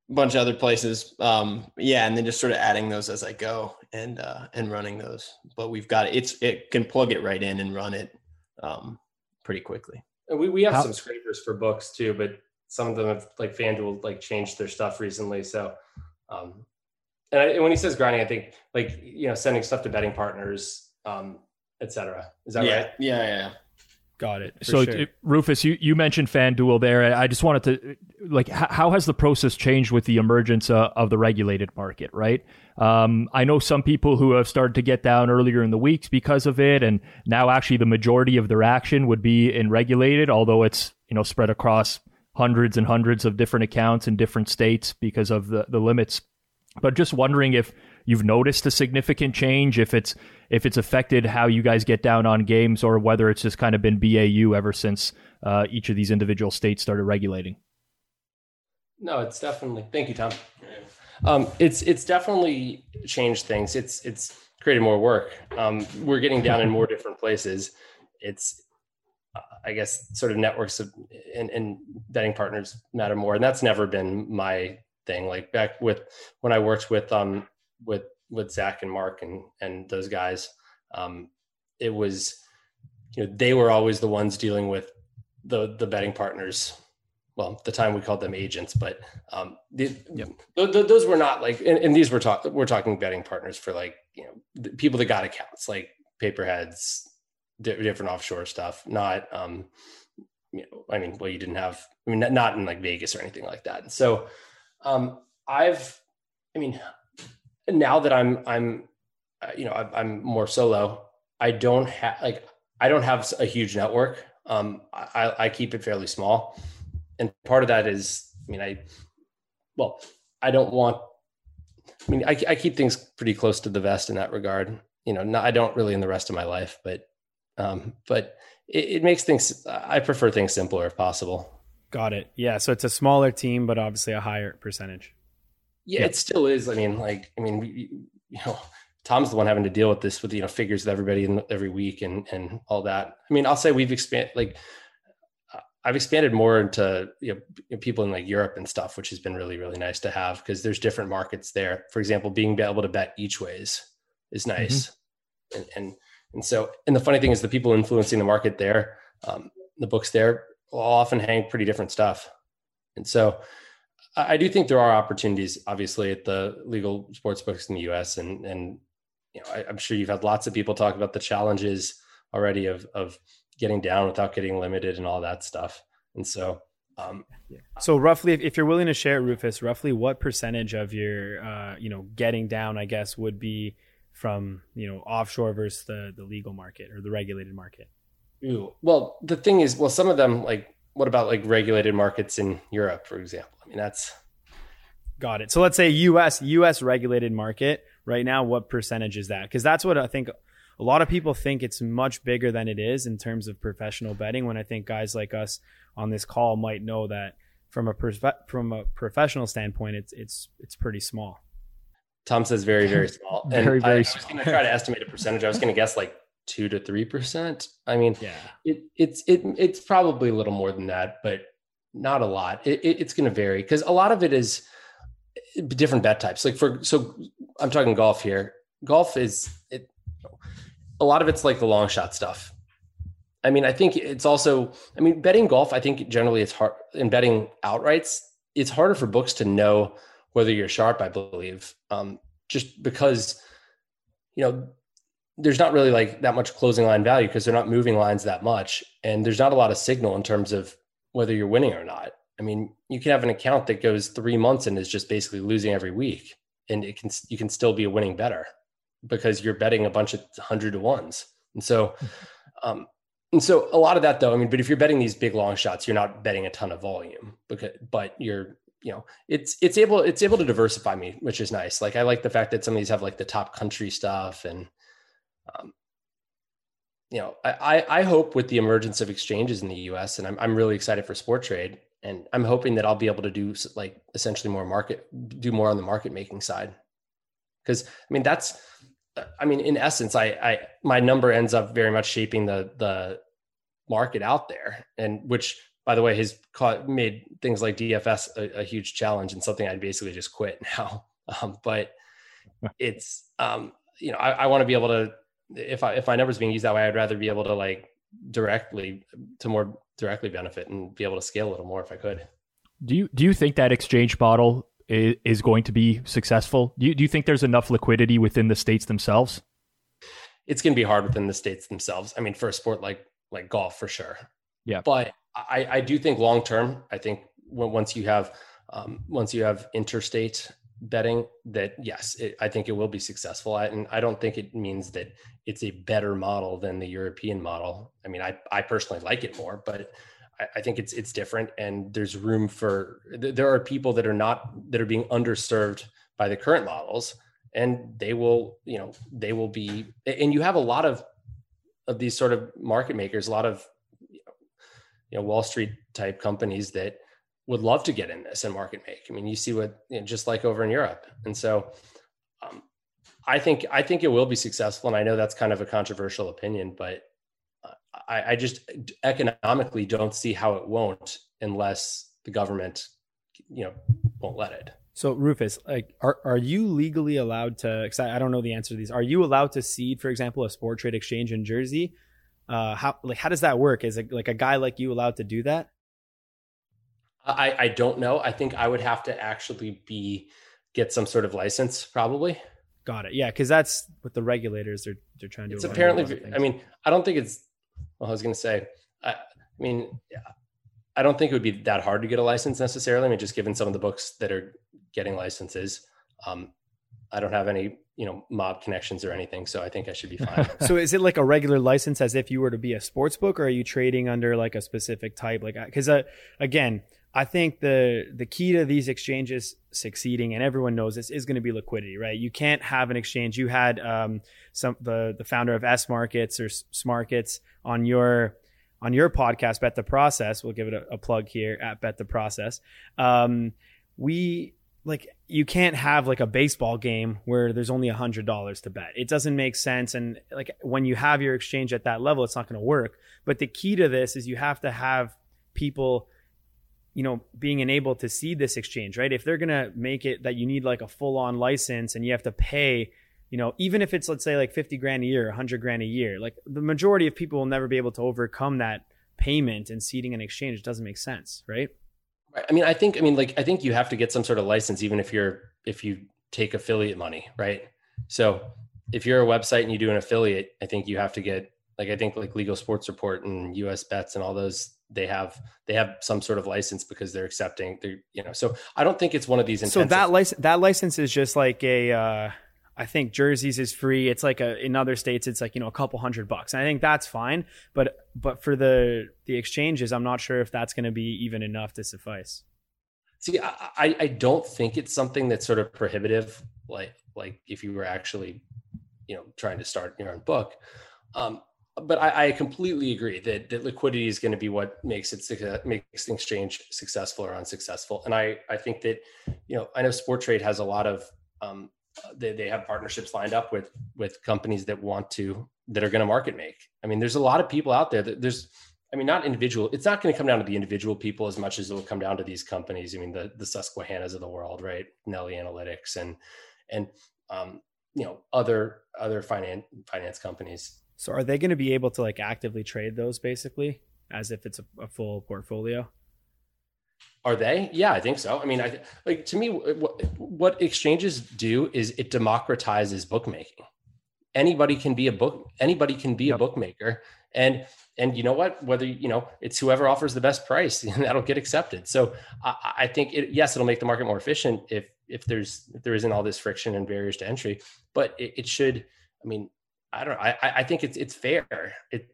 Speaker 4: a bunch of other places. Um, yeah, and then just sort of adding those as I go and uh, and running those. But we've got it. It's it can plug it right in and run it um, pretty quickly.
Speaker 2: We we have How- some scrapers for books too, but some of them have like FanDuel like changed their stuff recently. So, um, and, I, and when he says grinding, I think like you know sending stuff to betting partners, um, etc. Is that
Speaker 4: yeah.
Speaker 2: right?
Speaker 4: Yeah, yeah, yeah.
Speaker 1: Got it.
Speaker 3: So, sure. Rufus, you, you mentioned FanDuel there. I just wanted to, like, how, how has the process changed with the emergence uh, of the regulated market, right? Um, I know some people who have started to get down earlier in the weeks because of it, and now actually the majority of their action would be in regulated, although it's, you know, spread across hundreds and hundreds of different accounts in different states because of the, the limits. But just wondering if you've noticed a significant change, if it's if it's affected how you guys get down on games, or whether it's just kind of been BAU ever since uh, each of these individual states started regulating.
Speaker 2: No, it's definitely. Thank you, Tom. Um, it's it's definitely changed things. It's it's created more work. Um, we're getting down in more different places. It's I guess sort of networks of, and, and betting partners matter more, and that's never been my thing. Like back with when I worked with um with with Zach and Mark and and those guys, um, it was you know they were always the ones dealing with the the betting partners. Well, the time we called them agents, but um, the, yep. th- th- those were not like, and, and these were talking we're talking betting partners for like you know people that got accounts like pay-per-heads, di- different offshore stuff, not um, you know, I mean, well, you didn't have, I mean, not in like Vegas or anything like that. And so, um, I've, I mean, now that I'm I'm uh, you know I'm more solo, I don't have like I don't have a huge network. Um, I, I keep it fairly small, and part of that is I mean I well I don't want I mean I, I keep things pretty close to the vest in that regard. You know, not, I don't really in the rest of my life, but um, but it, it makes things I prefer things simpler if possible.
Speaker 1: Got it. Yeah. So it's a smaller team, but obviously a higher percentage.
Speaker 2: Yeah, it still is. I mean, like, I mean, you know, Tom's the one having to deal with this with you know figures with everybody in, every week and and all that. I mean, I'll say we've expanded like I've expanded more into you know, people in like Europe and stuff, which has been really really nice to have because there's different markets there. For example, being able to bet each ways is mm-hmm. nice, mm-hmm. and, and and so and the funny thing is the people influencing the market there, um, the books there will often hang pretty different stuff, and so I do think there are opportunities, obviously, at the legal sports books in the U.S. and and you know, I, am sure you've had lots of people talk about the challenges already of of getting down without getting limited and all that stuff. And so, um,
Speaker 1: so roughly, if, if, you're willing to share, Rufus, roughly what percentage of your uh, you know getting down, I guess, would be from you know offshore versus the the legal market or the regulated market?
Speaker 2: Ooh, well, the thing is, well, some of them like what about like regulated markets in Europe, for example? I mean, that's
Speaker 1: got it. So let's say US US regulated market right now. What percentage is that? Because that's what I think. A lot of people think it's much bigger than it is in terms of professional betting. When I think guys like us on this call might know that from a from a professional standpoint, it's it's it's pretty small.
Speaker 2: Tom says very very small. And very very. I, I was going to try to estimate a percentage. I was going to guess like two to three percent. I mean, yeah, it, it's it it's probably a little more than that, but not a lot. It, it, it's going to vary because a lot of it is different bet types. Like for so, I'm talking golf here. Golf is it. A lot of it's like the long shot stuff. I mean, I think it's also. I mean, betting golf. I think generally it's hard in betting outrights. It's harder for books to know whether you're sharp. I believe, um, just because you know there's not really like that much closing line value because they're not moving lines that much and there's not a lot of signal in terms of whether you're winning or not. I mean you can have an account that goes three months and is just basically losing every week and it can you can still be a winning better because you're betting a bunch of hundred to ones. And so um and so a lot of that though i mean but if you're betting these big long shots you're not betting a ton of volume because but you're you know it's it's able it's able to diversify me which is nice. Like i like the fact that some of these have like the top country stuff and um, you know, I, I hope with the emergence of exchanges in the U.S. and I'm I'm really excited for Sporttrade, and I'm hoping that I'll be able to do like essentially more market, do more on the market making side, because I mean that's, I mean in essence, I I my number ends up very much shaping the the market out there, and which by the way, has caught, made things like DFS a, a, huge challenge and something I'd basically just quit now. Um, but it's, um, you know, I, I want to be able to, if I, if my numbers being used that way, I'd rather be able to like directly to more directly benefit and be able to scale a little more if I could.
Speaker 3: Do you, do you think that exchange model is, is going to be successful? Do you, do you think there's enough liquidity within the states themselves?
Speaker 2: It's going to be hard within the states themselves. I mean, for a sport like, like golf for sure.
Speaker 3: Yeah.
Speaker 2: But I, I do think long term, I think once you have um, once you have interstate betting, that yes, it, I think it will be successful. and I don't think it means that it's a better model than the European model. I mean, I I personally like it more, but I, I think it's it's different, and there's room for. There are people that are not that are being underserved by the current models, and they will, you know, they will be. And you have a lot of of these sort of market makers, a lot of you know Wall Street type companies that would love to get in this and market make. I mean, you see what you know, just like over in Europe, and so um, I think I think it will be successful. And I know that's kind of a controversial opinion, but I, I just economically don't see how it won't unless the government, you know, won't let it.
Speaker 1: So Rufus, like, are are you legally allowed to? Because I, I don't know the answer to these. Are you allowed to seed, for example, a Sporttrade exchange in Jersey? uh, how like how does that work? Is it like a guy like you allowed to do that?
Speaker 2: I I don't know. I think I would have to actually be get some sort of license, probably.
Speaker 1: Got it. Yeah, because that's what the regulators are they're trying to.
Speaker 2: It's apparently. I mean, I don't think it's. Well, I was going to say. I, I mean, yeah, I don't think it would be that hard to get a license necessarily. I mean, just given some of the books that are getting licenses, um, I don't have any you know mob connections or anything so i think i should be fine
Speaker 1: so is it like a regular license as if you were to be a sports book or are you trading under like a specific type like because uh, again i think the the key to these exchanges succeeding and everyone knows this is going to be liquidity right you can't have an exchange you had um some the the founder of s markets or Smarkets on your on your podcast bet the process we'll give it a, a plug here at bet the process um we like you can't have like a baseball game where there's only a hundred dollars to bet. It doesn't make sense. And like when you have your exchange at that level, it's not going to work. But the key to this is you have to have people, you know, being enabled to see this exchange, right? If they're going to make it that you need like a full on license and you have to pay, you know, even if it's let's say like 50 grand a year, 100 grand a year, like the majority of people will never be able to overcome that payment and seeding an exchange. It doesn't make sense, right?
Speaker 2: I mean, I think, I mean, like, I think you have to get some sort of license, even if you're, if you take affiliate money, right? So if you're a website and you do an affiliate, I think you have to get, like, I think like Legal Sports Report and US Bets and all those, they have, they have some sort of license because they're accepting, they're, you know, so I don't think it's one of these.
Speaker 1: Intensive- so that license, that license is just like a, uh, I think jerseys is free. It's like a in other states it's like, you know, a couple hundred bucks. And I think that's fine, but but for the the exchanges, I'm not sure if that's going to be even enough to suffice.
Speaker 2: See, I I don't think it's something that's sort of prohibitive like like if you were actually, you know, trying to start your own book. Um, but I, I, completely agree that, that liquidity is going to be what makes it makes the exchange successful or unsuccessful. And I I think that you know I know Sporttrade has a lot of um, they, they have partnerships lined up with with companies that want to that are going to market make. I mean there's a lot of people out there that there's i mean not individual it's not going to come down to the individual people as much as it will come down to these companies. I mean the the susquehannas of the world right? Nelly analytics and and um, you know other other finance finance companies
Speaker 1: so are they going to be able to like actively trade those basically as if it's a, a full portfolio
Speaker 2: are they? Yeah, I think so. I mean, I like to me, what, what exchanges do is it democratizes bookmaking. Anybody can be a book. Anybody can be yep. a bookmaker, and and you know what? Whether you know it's whoever offers the best price, and that'll get accepted. So I, I think it, yes, it'll make the market more efficient if if there's if there isn't all this friction and barriers to entry. But it, it should. I mean, I don't. I I think it's it's fair. It.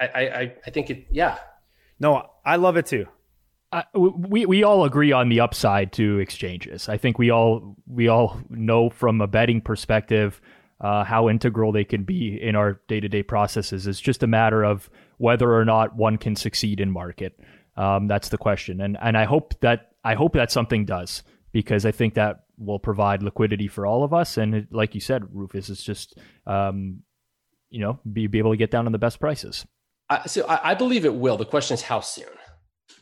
Speaker 2: I I I think it. Yeah.
Speaker 1: No, I love it too
Speaker 3: we we all agree on the upside to exchanges. I think we all we all know from a betting perspective uh, how integral they can be in our day to day processes. It's just a matter of whether or not one can succeed in market. Um, that's the question, and and I hope that I hope that something does because I think that will provide liquidity for all of us. And it, like you said, Rufus, it's just um, you know be be able to get down on the best prices.
Speaker 2: I, so I, I believe it will. The question is how soon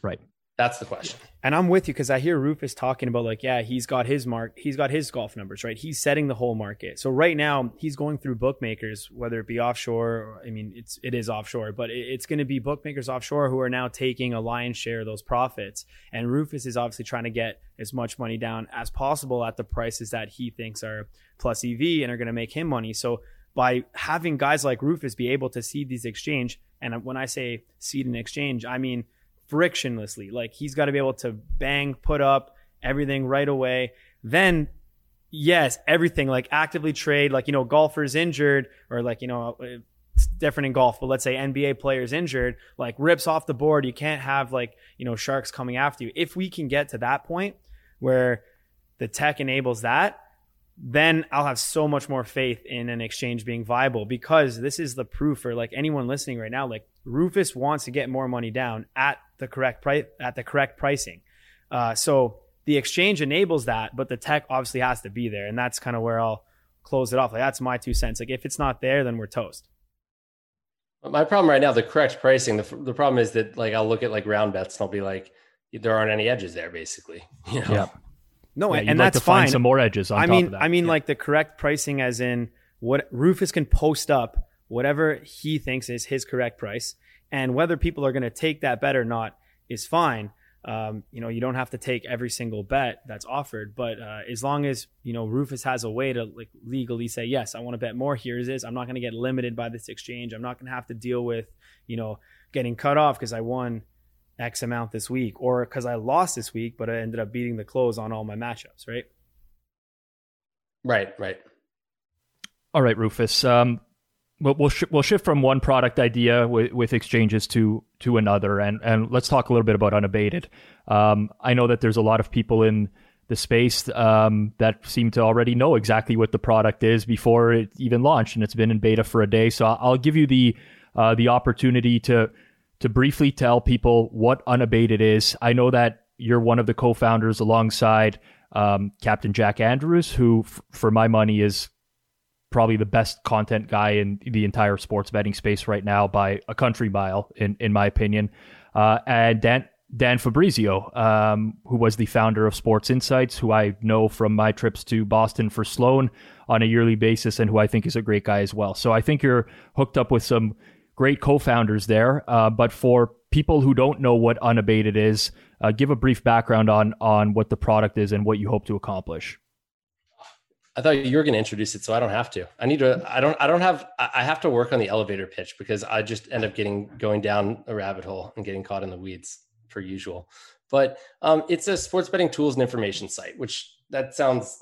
Speaker 3: Right.
Speaker 2: That's the question.
Speaker 1: And I'm with you because I hear Rufus talking about like, yeah, he's got his mark, he's got his golf numbers, right? He's setting the whole market. So right now he's going through bookmakers, whether it be offshore, or, I mean, it's it is offshore, but it's going to be bookmakers offshore who are now taking a lion's share of those profits. And Rufus is obviously trying to get as much money down as possible at the prices that he thinks are plus EV and are going to make him money. So by having guys like Rufus be able to seed these exchange, and when I say seed an exchange, I mean frictionlessly. Like he's got to be able to bang, put up everything right away. Then, yes, everything like actively trade, like, you know, golfers injured or like, you know, uh, it's different in golf, but let's say NBA players injured, like rips off the board. You can't have like, you know, sharks coming after you. If we can get to that point where the tech enables that, then I'll have so much more faith in an exchange being viable because this is the proof for like anyone listening right now. Like Rufus wants to get more money down at the correct price at the correct pricing. Uh, so the exchange enables that, but the tech obviously has to be there, and that's kind of where I'll close it off. Like that's my two cents. Like if it's not there, then we're toast.
Speaker 2: My problem right now, the correct pricing. The, the problem is that like I'll look at like round bets and I'll be like, there aren't any edges there, basically. You know?
Speaker 3: Yeah.
Speaker 1: No,
Speaker 3: Yeah,
Speaker 1: and
Speaker 3: you'd like
Speaker 1: that's
Speaker 3: to find
Speaker 1: fine.
Speaker 3: some more edges on
Speaker 1: I
Speaker 3: top
Speaker 1: mean,
Speaker 3: of that.
Speaker 1: I mean,
Speaker 3: Yeah.
Speaker 1: like the correct pricing, as in what Rufus can post up whatever he thinks is his correct price, and whether people are going to take that bet or not is fine. Um, you know, you don't have to take every single bet that's offered, but uh, as long as you know Rufus has a way to like legally say, yes, I want to bet more. Here's this. I'm not going to get limited by this exchange. I'm not going to have to deal with you know getting cut off because I won X amount this week, or because I lost this week, but I ended up beating the close on all my matchups. Right.
Speaker 2: Right, right.
Speaker 3: All right, Rufus. Um, we'll we'll, sh- we'll shift from one product idea with, with exchanges to to another, and and let's talk a little bit about unabated. Um, I know that there's a lot of people in the space um, that seem to already know exactly what the product is before it even launched, and it's been in beta for a day. So I'll give you the uh, the opportunity to to briefly tell people what unabated is. I know that you're one of the co-founders alongside um, Captain Jack Andrews, who, f- for my money, is probably the best content guy in the entire sports betting space right now by a country mile, in in my opinion. Uh, and Dan Dan Fabrizio, um, who was the founder of Sports Insights, who I know from my trips to Boston for Sloan on a yearly basis, and who I think is a great guy as well. So I think you're hooked up with some great co-founders there. Uh, but for people who don't know what unabated is, uh, give a brief background on on what the product is and what you hope to accomplish.
Speaker 2: I thought you were going to introduce it, so I don't have to. I need to. I don't. I don't have. I have to work on the elevator pitch because I just end up getting going down a rabbit hole and getting caught in the weeds per usual. But um, it's a sports betting tools and information site, which that sounds,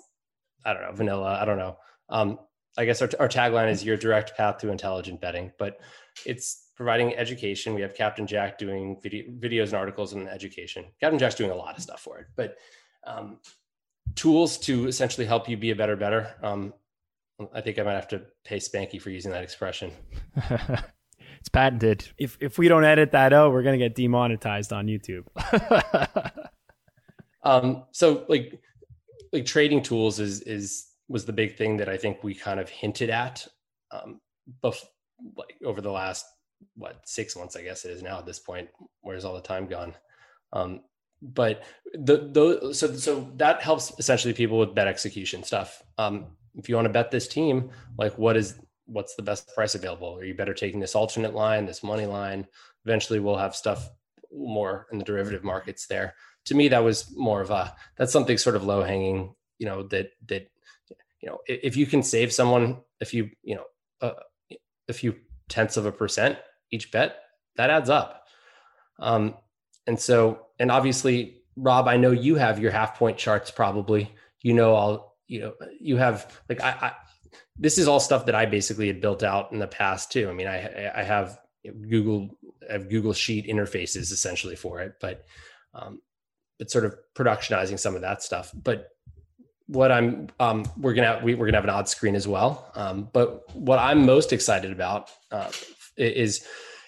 Speaker 2: I don't know, vanilla. I don't know. Um, I guess our, our tagline is your direct path to intelligent betting, but it's providing education. We have Captain Jack doing video, videos and articles on education. Captain Jack's doing a lot of stuff for it, but um, tools to essentially help you be a better better. Um, I think I might have to pay Spanky for using that expression.
Speaker 3: it's patented.
Speaker 1: If if we don't edit that out, we're gonna get demonetized on YouTube.
Speaker 2: Um, so like like trading tools is is was the big thing that I think we kind of hinted at um, bef- like over the last what six months I guess it is now at this point. Where's all the time gone? Um, but the those so so that helps essentially people with bet execution stuff. Um, if you want to bet this team, like what is what's the best price available? Are you better taking this alternate line, this money line? Eventually, we'll have stuff more in the derivative markets there. To me, that was more of a that's something sort of low hanging. You know that that you know if, you can save someone a few you know uh, a few tenths of a percent each bet, that adds up. Um, and so, and obviously, Rob, I know you have your half point charts probably. You know, all you know, you have like I, I this is all stuff that I basically had built out in the past too. I mean, I I have Google I have Google Sheet interfaces essentially for it, but um, but sort of productionizing some of that stuff. But what I'm um, we're gonna we, we're gonna have an odd screen as well. Um, but what I'm most excited about uh, is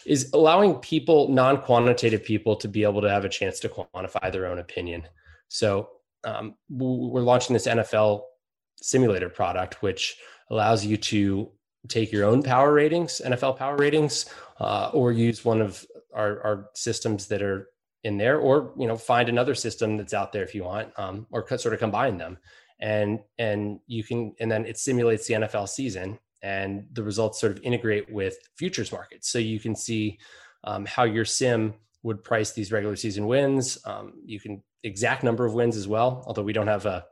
Speaker 2: is allowing people non-quantitative people to be able to have a chance to quantify their own opinion. So um, we're launching this NFL simulator product, which allows you to take your own power ratings, NFL power ratings, uh, or use one of our, our systems that are in there, or you know, find another system that's out there if you want, um, or sort of combine them, and and you can, and then it simulates the NFL season, and the results sort of integrate with futures markets, so you can see um, how your sim would price these regular season wins. Um, you can exact number of wins as well, although we don't have a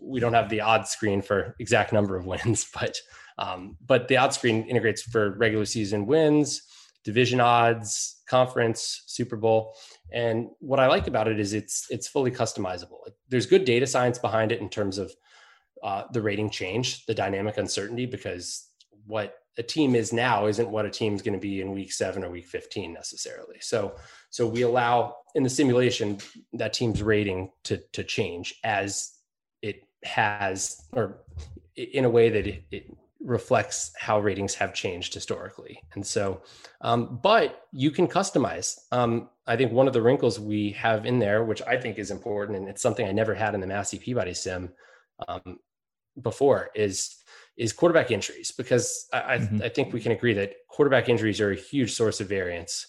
Speaker 2: we don't have the odds screen for exact number of wins, but um, but the odds screen integrates for regular season wins, division odds, conference, Super Bowl. And what I like about it is it's it's fully customizable. There's good data science behind it in terms of uh, the rating change, the dynamic uncertainty, because what a team is now isn't what a team is going to be in week seven or week 15 necessarily. So so we allow in the simulation that team's rating to to change as it has or in a way that it, it reflects how ratings have changed historically. And so, um, but you can customize. Um, I think one of the wrinkles we have in there, which I think is important, and it's something I never had in the Massey Peabody sim um, before, is is quarterback injuries because I, mm-hmm. I, think we can agree that quarterback injuries are a huge source of variance,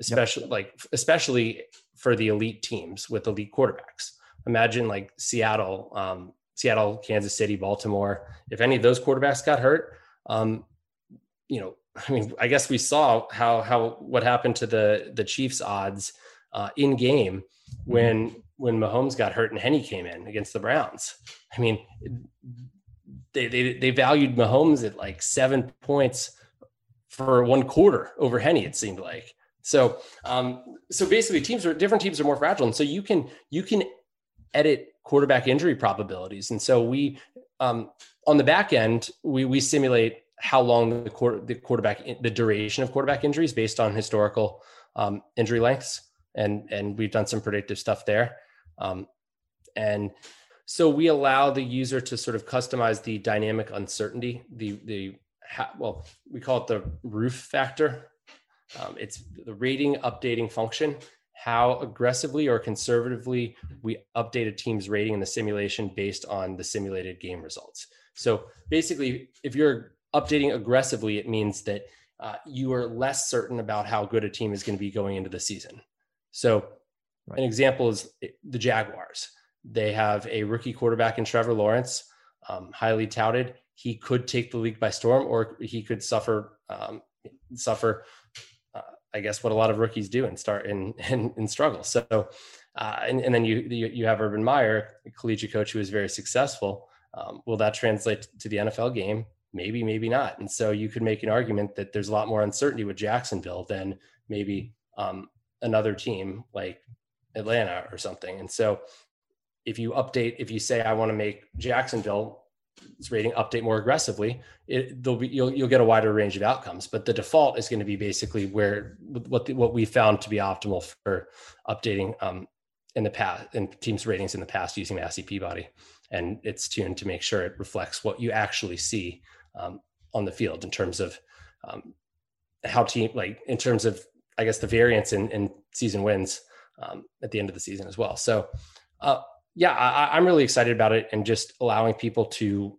Speaker 2: especially yep. like especially for the elite teams with elite quarterbacks. Imagine like Seattle um, Seattle, Kansas City, Baltimore. If any of those quarterbacks got hurt, um, you know, I mean, I guess we saw how how what happened to the the Chiefs odds uh, in game when when Mahomes got hurt and Henne came in against the Browns. I mean, they they they valued Mahomes at like seven points for one quarter over Henne. It seemed like so. Um, so basically, teams are different. Teams are more fragile, and so you can you can edit quarterback injury probabilities. And so we, um, on the back end, we, we simulate how long the, the quarterback, the duration of quarterback injuries based on historical um, injury lengths. And, and we've done some predictive stuff there. Um, and so we allow the user to sort of customize the dynamic uncertainty, the, the, well, we call it the roof factor. Um, it's the rating updating function how aggressively or conservatively we update a team's rating in the simulation based on the simulated game results. So basically, if you're updating aggressively, it means that uh, you are less certain about how good a team is going to be going into the season. So, right. an example is the Jaguars. They have a rookie quarterback in Trevor Lawrence, um, highly touted. He could take the league by storm, or he could suffer um, suffer I guess what a lot of rookies do and start and and, and struggle. So, uh, and, and then you, you, you have Urban Meyer, a collegiate coach who is very successful. Um, will that translate to the NFL game? Maybe, maybe not. And so you could make an argument that there's a lot more uncertainty with Jacksonville than maybe um, another team like Atlanta or something. And so if you update, if you say I want to make Jacksonville rating update more aggressively, it, there'll be you'll you'll get a wider range of outcomes. But the default is going to be basically where what the, what we found to be optimal for updating um, in the past and teams ratings in the past using Massey body, and it's tuned to make sure it reflects what you actually see um, on the field in terms of um, how team like in terms of I guess the variance in, in season wins um, at the end of the season as well. So. Uh, yeah, I, am really excited about it and just allowing people to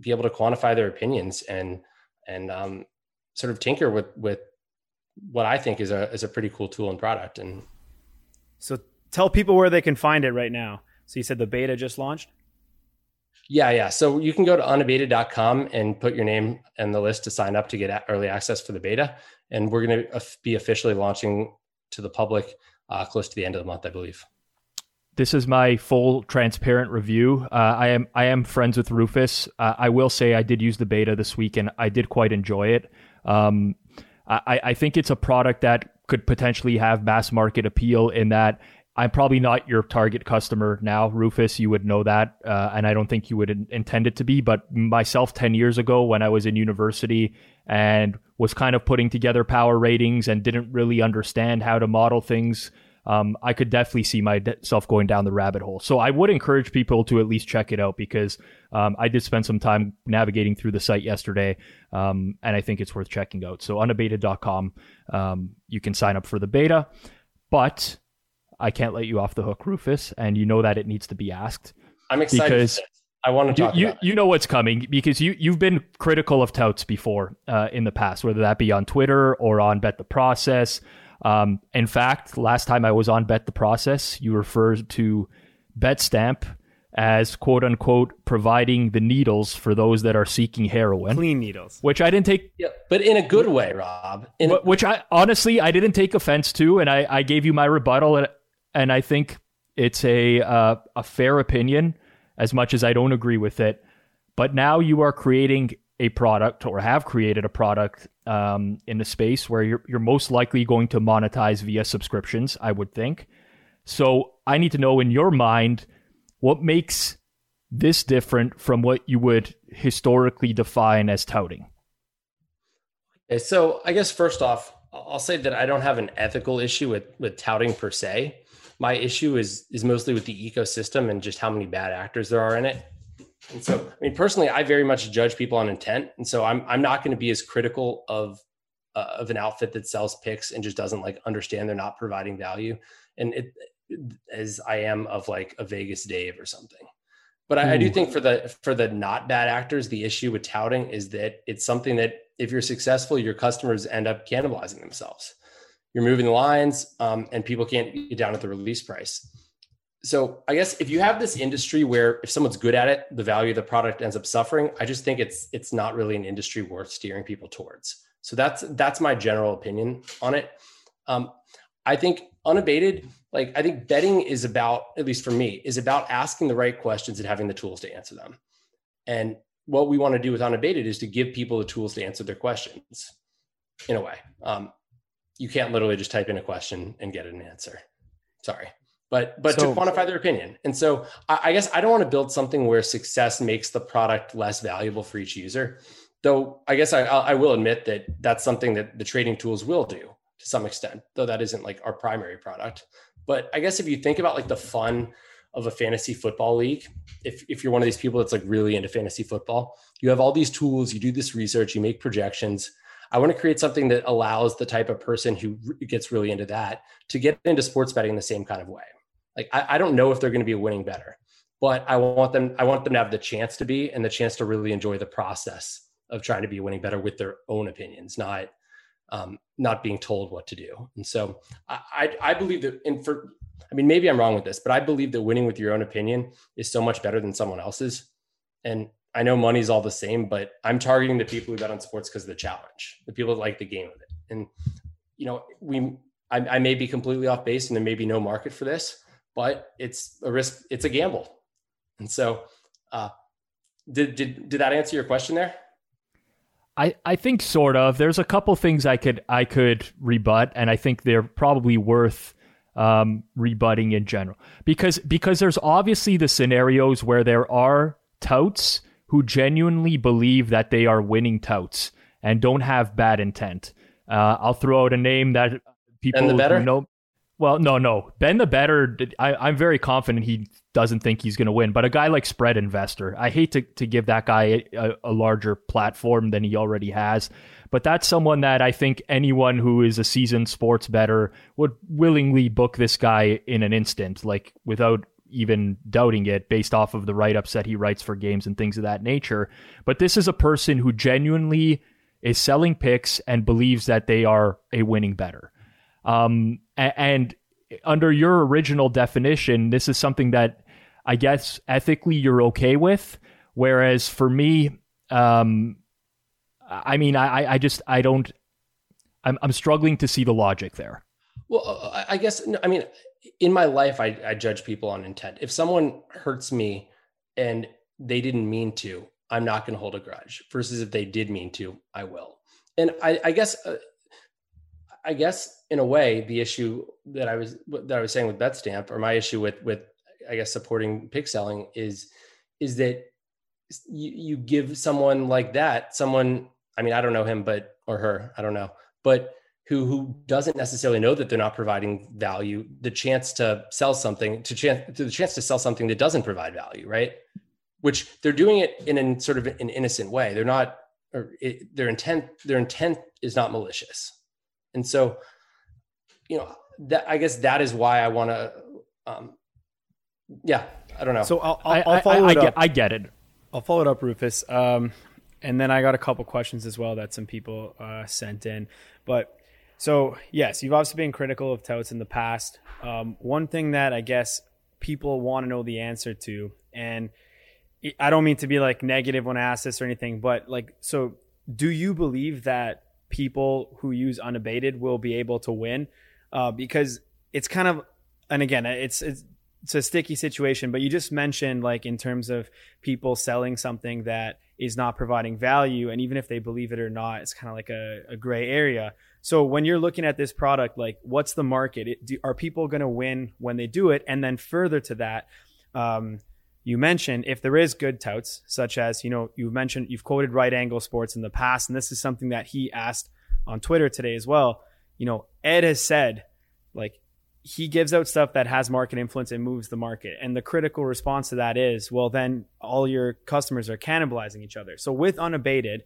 Speaker 2: be able to quantify their opinions and and um, sort of tinker with with what I think is a is a pretty cool tool and product. And
Speaker 1: so, tell people where they can find it right now. So you said the beta just launched.
Speaker 2: Yeah, yeah. So you can go to unabated.com and put your name in the list to sign up to get early access for the beta. And we're going to be officially launching to the public uh, close to the end of the month, I believe
Speaker 3: this is my full transparent review. Uh, I am I am friends with Rufus. Uh, I will say I did use the beta this week and I did quite enjoy it. Um, I, I think it's a product that could potentially have mass market appeal in that I'm probably not your target customer now, Rufus. You would know that, uh, and I don't think you would intend it to be. But myself, ten years ago, when I was in university and was kind of putting together power ratings and didn't really understand how to model things um, I could definitely see myself going down the rabbit hole. So I would encourage people to at least check it out because um, I did spend some time navigating through the site yesterday, um, and I think it's worth checking out. So unabated.com, um, you can sign up for the beta, but I can't let you off the hook, Rufus, and you know that it needs to be asked.
Speaker 2: I'm excited because. I want to talk
Speaker 3: you,
Speaker 2: you,
Speaker 3: you, know what's coming because you you've been critical of touts before uh, in the past, whether that be on Twitter or on Bet the Process. Um, in fact, last time I was on Bet the Process, you referred to BetStamp as quote unquote providing the needles for those that are seeking heroin.
Speaker 1: Clean needles.
Speaker 3: Which I didn't take.
Speaker 2: Yeah, but in a good way, Rob. In
Speaker 3: a, which I honestly I didn't take offense to, and I, I gave you my rebuttal, and, and I think it's a uh, a fair opinion, as much as I don't agree with it. But now you are creating a product or have created a product um, in the space where you're you're most likely going to monetize via subscriptions. I would think. So I need to know in your mind what makes this different from what you would historically define as touting?
Speaker 2: So I guess first off, I'll say that I don't have an ethical issue with with touting per se. My issue is is mostly with the ecosystem and just how many bad actors there are in it. And so, I mean, personally, I very much judge people on intent, and so I'm I'm not going to be as critical of uh, of an outfit that sells picks and just doesn't like understand they're not providing value. And it as I am of like a Vegas Dave or something. But I, I, do think for the for the not bad actors, the issue with touting is that it's something that if you're successful, your customers end up cannibalizing themselves. You're moving the lines, um, and people can't get down at the release price. So I guess if you have this industry where if someone's good at it, the value of the product ends up suffering. I just think it's it's not really an industry worth steering people towards. So that's that's my general opinion on it. Um, I think unabated like i think betting is about at least for me is about asking the right questions and having the tools to answer them and what we want to do with unabated is to give people the tools to answer their questions in a way um, you can't literally just type in a question and get an answer sorry but but so, to quantify their opinion and so I, I guess i don't want to build something where success makes the product less valuable for each user though i guess I, I will admit that that's something that the trading tools will do to some extent, though that isn't like our primary product. But I guess if you think about like the fun of a fantasy football league, if, if you're one of these people that's like really into fantasy football, you have all these tools, you do this research, you make projections. I want to create something that allows the type of person who gets really into that to get into sports betting in the same kind of way. Like I, I don't know if they're going to be winning better, but I want them, I want them to have the chance to be and the chance to really enjoy the process of trying to be winning better with their own opinions, not um, not being told what to do. And so I, I believe that, and for, I mean, maybe I'm wrong with this, but I believe that winning with your own opinion is so much better than someone else's. And I know money's all the same, but I'm targeting the people who bet on sports because of the challenge, the people that like the game of it. And, you know, we, I, I may be completely off base and there may be no market for this, but it's a risk, it's a gamble. And so, uh, did, did, did that answer your question there?
Speaker 3: I, I think sort of. There's a couple things I could I could rebut, and I think they're probably worth um, rebutting in general because because there's obviously the scenarios where there are touts who genuinely believe that they are winning touts and don't have bad intent. Uh, I'll throw out a name that people know. Well, no, no. Ben the better. I, I'm very confident he doesn't think he's going to win. But a guy like Spread Investor, I hate to, to give that guy a, a, larger platform than he already has. But that's someone that I think anyone who is a seasoned sports better would willingly book this guy in an instant, like without even doubting it based off of the write ups that he writes for games and things of that nature. But this is a person who genuinely is selling picks and believes that they are a winning better. Um, and under your original definition, this is something that I guess ethically you're okay with. Whereas for me, um, I mean, I, I just I don't. I'm I'm struggling to see the logic there.
Speaker 2: Well, I guess I mean, in my life, I, I judge people on intent. If someone hurts me and they didn't mean to, I'm not going to hold a grudge. Versus if they did mean to, I will. And I, I guess uh, I guess in a way, the issue that I was that I was saying with BetStamp, or my issue with with I guess supporting pick selling is is that you, you give someone like that, someone I mean I don't know him, but or her, I don't know, but who who doesn't necessarily know that they're not providing value, the chance to sell something, to chance to the chance to sell something that doesn't provide value, right? Which they're doing it in a sort of an innocent way. They're not, or it, their intent their intent is not malicious and so, you know, that I guess that is why I want to, um, yeah, I don't know.
Speaker 1: So I'll, I'll, I'll follow
Speaker 3: I, I,
Speaker 1: it
Speaker 3: I
Speaker 1: up.
Speaker 3: Get, I get it.
Speaker 1: I'll follow it up, Rufus. Um, and then I got a couple questions as well that some people uh, sent in. But So yes, you've obviously been critical of touts in the past. Um, one thing that I guess people want to know the answer to, and I don't mean to be like negative when I ask this or anything, but like, so do you believe that people who use unabated will be able to win? Uh, because it's kind of, and again, it's, it's, it's a sticky situation, but you just mentioned like in terms of people selling something that is not providing value. And even if they believe it or not, it's kind of like a, a gray area. So when you're looking at this product, like what's the market? It, do, are people going to win when they do it? And then further to that, um, you mentioned if there is good touts, such as, you know, you mentioned, you've quoted right angle sports in the past, and this is something that he asked on Twitter today as well. You know, Ed has said, like, he gives out stuff that has market influence and moves the market. And the critical response to that is, well, then all your customers are cannibalizing each other. So with unabated,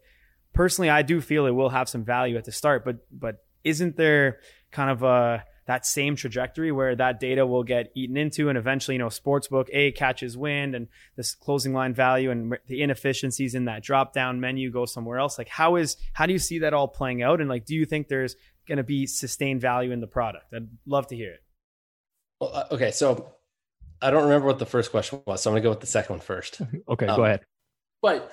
Speaker 1: personally, I do feel it will have some value at the start, but but isn't there kind of a that same trajectory where that data will get eaten into and eventually, you know, sportsbook A catches wind and this closing line value and the inefficiencies in that drop down menu go somewhere else. Like how is, how do you see that all playing out? And like, do you think there's going to be sustained value in the product? I'd love to hear it.
Speaker 2: Well, uh, okay. So I don't remember what the first question was. So I'm gonna go with the second one first.
Speaker 3: okay. Um, go ahead.
Speaker 2: But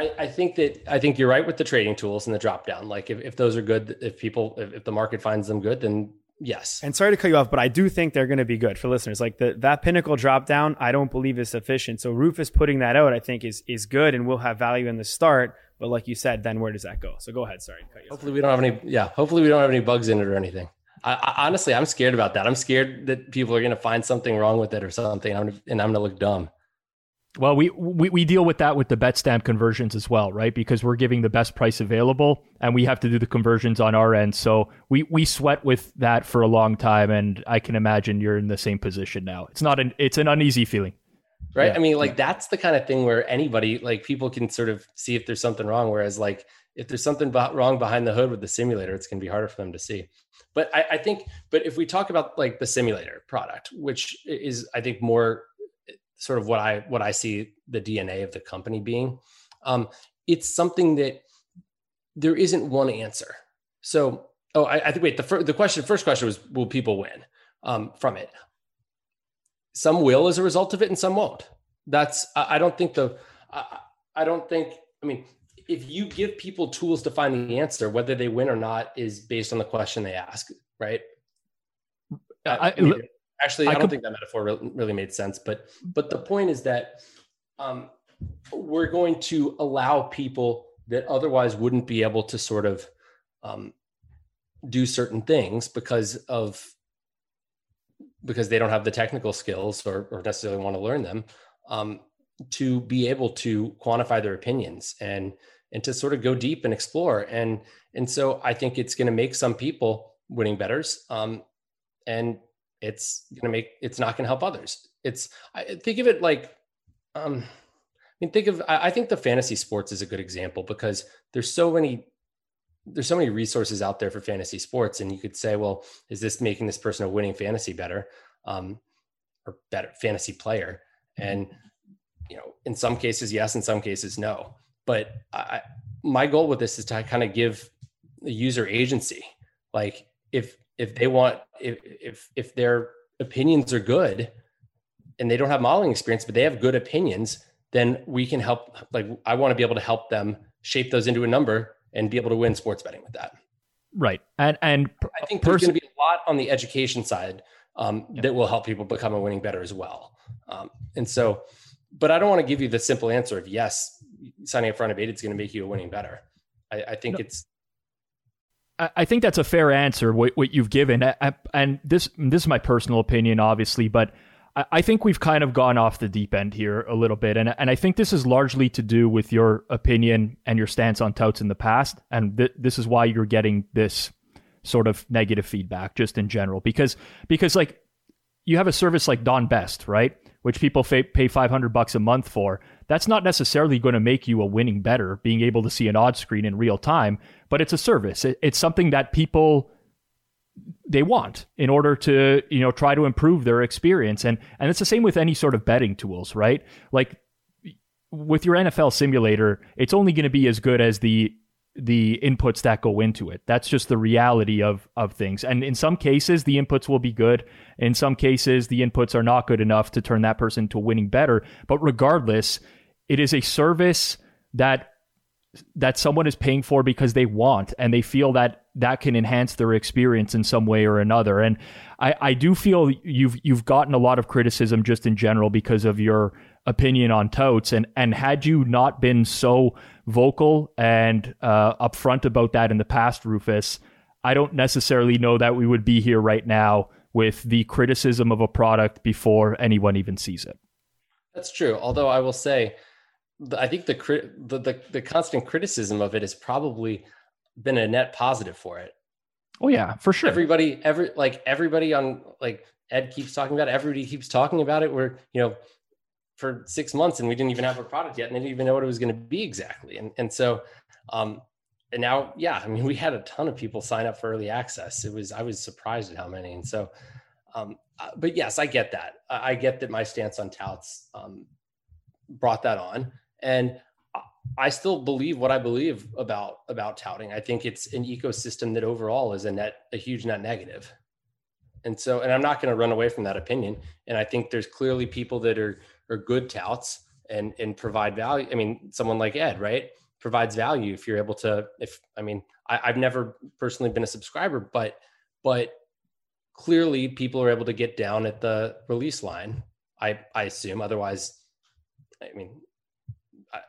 Speaker 2: I, I think that I think you're right with the trading tools and the drop down. Like if, if those are good, if people if, if the market finds them good, then yes.
Speaker 1: And sorry to cut you off, but I do think they're going to be good for listeners. Like the, that pinnacle drop down, I don't believe is sufficient. So Rufus putting that out, I think is is good and will have value in the start. But like you said, then where does that go? So go ahead. Sorry.
Speaker 2: hopefully we don't have any. Yeah. Hopefully we don't have any bugs in it or anything. I, I, honestly, I'm scared about that. I'm scared that people are going to find something wrong with it or something, and I'm, and I'm going to look dumb.
Speaker 3: Well, we, we we deal with that with the BetStamp conversions as well, right? Because we're giving the best price available, and we have to do the conversions on our end. So we we sweat with that for a long time, and I can imagine you're in the same position now. It's not an it's an uneasy feeling,
Speaker 2: right? Yeah. I mean, like that's the kind of thing where anybody like people can sort of see if there's something wrong. Whereas like if there's something wrong behind the hood with the simulator, it's going to be harder for them to see. But I, I think, but if we talk about like the simulator product, which is I think more sort of what I what I see the DNA of the company being. Um, it's something that there isn't one answer. So, oh, I, I think wait the fir- the question first question was will people win um, from it? Some will as a result of it, and some won't. That's I, I don't think the I, I don't think I mean if you give people tools to find the answer, whether they win or not is based on the question they ask, right? I, I, Actually, I, I don't could... think that metaphor really made sense, but but the point is that um, we're going to allow people that otherwise wouldn't be able to sort of um, do certain things because of because they don't have the technical skills or, or necessarily want to learn them um, to be able to quantify their opinions and and to sort of go deep and explore. And and so I think it's going to make some people winning betters um, and it's going to make it's not going to help others. It's i think of it like um i mean think of I, I think the fantasy sports is a good example because there's so many there's so many resources out there for fantasy sports and you could say well is this making this person a winning fantasy better um or better fantasy player? Mm-hmm. and you know in some cases yes in some cases no but i my goal with this is to kind of give the user agency like if if they want if if if their opinions are good and they don't have modeling experience but they have good opinions then we can help like i want to be able to help them shape those into a number and be able to win sports betting with that
Speaker 3: right and and
Speaker 2: i think there's going to be a lot on the education side um, yeah. that will help people become a winning better as well um, and so but i don't want to give you the simple answer of yes signing up for unabated is going to make you a winning better i, I think no. it's
Speaker 3: I think that's a fair answer. What, what you've given, and this this is my personal opinion, obviously, but I think we've kind of gone off the deep end here a little bit, and and I think this is largely to do with your opinion and your stance on touts in the past, and th- this is why you're getting this sort of negative feedback just in general, because because like you have a service like Don Best, right, which people pay 500 bucks a month for that's not necessarily going to make you a winning better, being able to see an odd screen in real time, but it's a service. it's something that people they want in order to you know try to improve their experience and and it's the same with any sort of betting tools right like with your NFL simulator it's only going to be as good as the the inputs that go into it. That's just the reality of of things. And in some cases, the inputs will be good. In some cases, the inputs are not good enough to turn that person to winning better. But regardless, it is a service that that someone is paying for because they want and they feel that that can enhance their experience in some way or another. And I, I do feel you've you've gotten a lot of criticism just in general because of your opinion on touts and and had you not been so vocal and uh, upfront about that in the past, Rufus, I don't necessarily know that we would be here right now with the criticism of a product before anyone even sees it.
Speaker 2: That's true. Although I will say, I think the, the the the constant criticism of it has probably been a net positive for it.
Speaker 3: Oh yeah, for sure.
Speaker 2: Everybody, every like everybody on like Ed keeps talking about it. Everybody keeps talking about it. We're you know for six months and we didn't even have a product yet and they didn't even know what it was going to be exactly. And, and so, um, and now, yeah, I mean, we had a ton of people sign up for early access. It was, I was surprised at how many. And so, um, uh, but yes, I get that. I get that my stance on touts, um, brought that on and I still believe what I believe about, about touting. I think it's an ecosystem that overall is a net, a huge net negative. And so, and I'm not going to run away from that opinion. And I think there's clearly people that are are good touts and and provide value. I mean, someone like Ed, right, provides value if you're able to. If I mean, I, I've never personally been a subscriber, but but clearly people are able to get down at the release line. I I assume. Otherwise, I mean, I,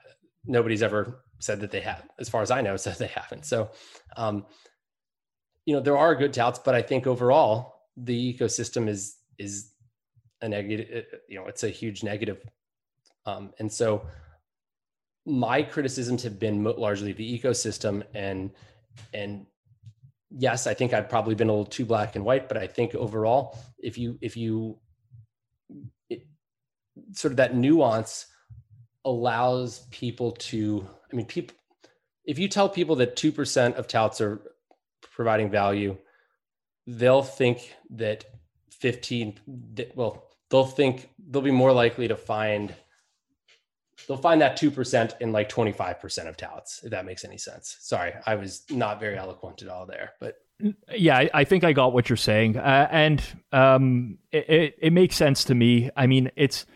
Speaker 2: nobody's ever said that they have, as far as I know, said they haven't. So, um, you know, there are good touts, but I think overall the ecosystem is is a negative you know it's a huge negative. Um, and so my criticisms have been largely the ecosystem and and yes i think i've probably been a little too black and white but i think overall if you if you it, sort of that nuance allows people to i mean people if you tell people that 2% of touts are providing value they'll think that 15 well they'll think they'll be more likely to find they'll find that 2% in like 25% of touts if that makes any sense. Sorry i was not very eloquent at all there but
Speaker 3: yeah i, I think i got what you're saying. Uh, and um, it, it, it, makes sense to me. I mean it's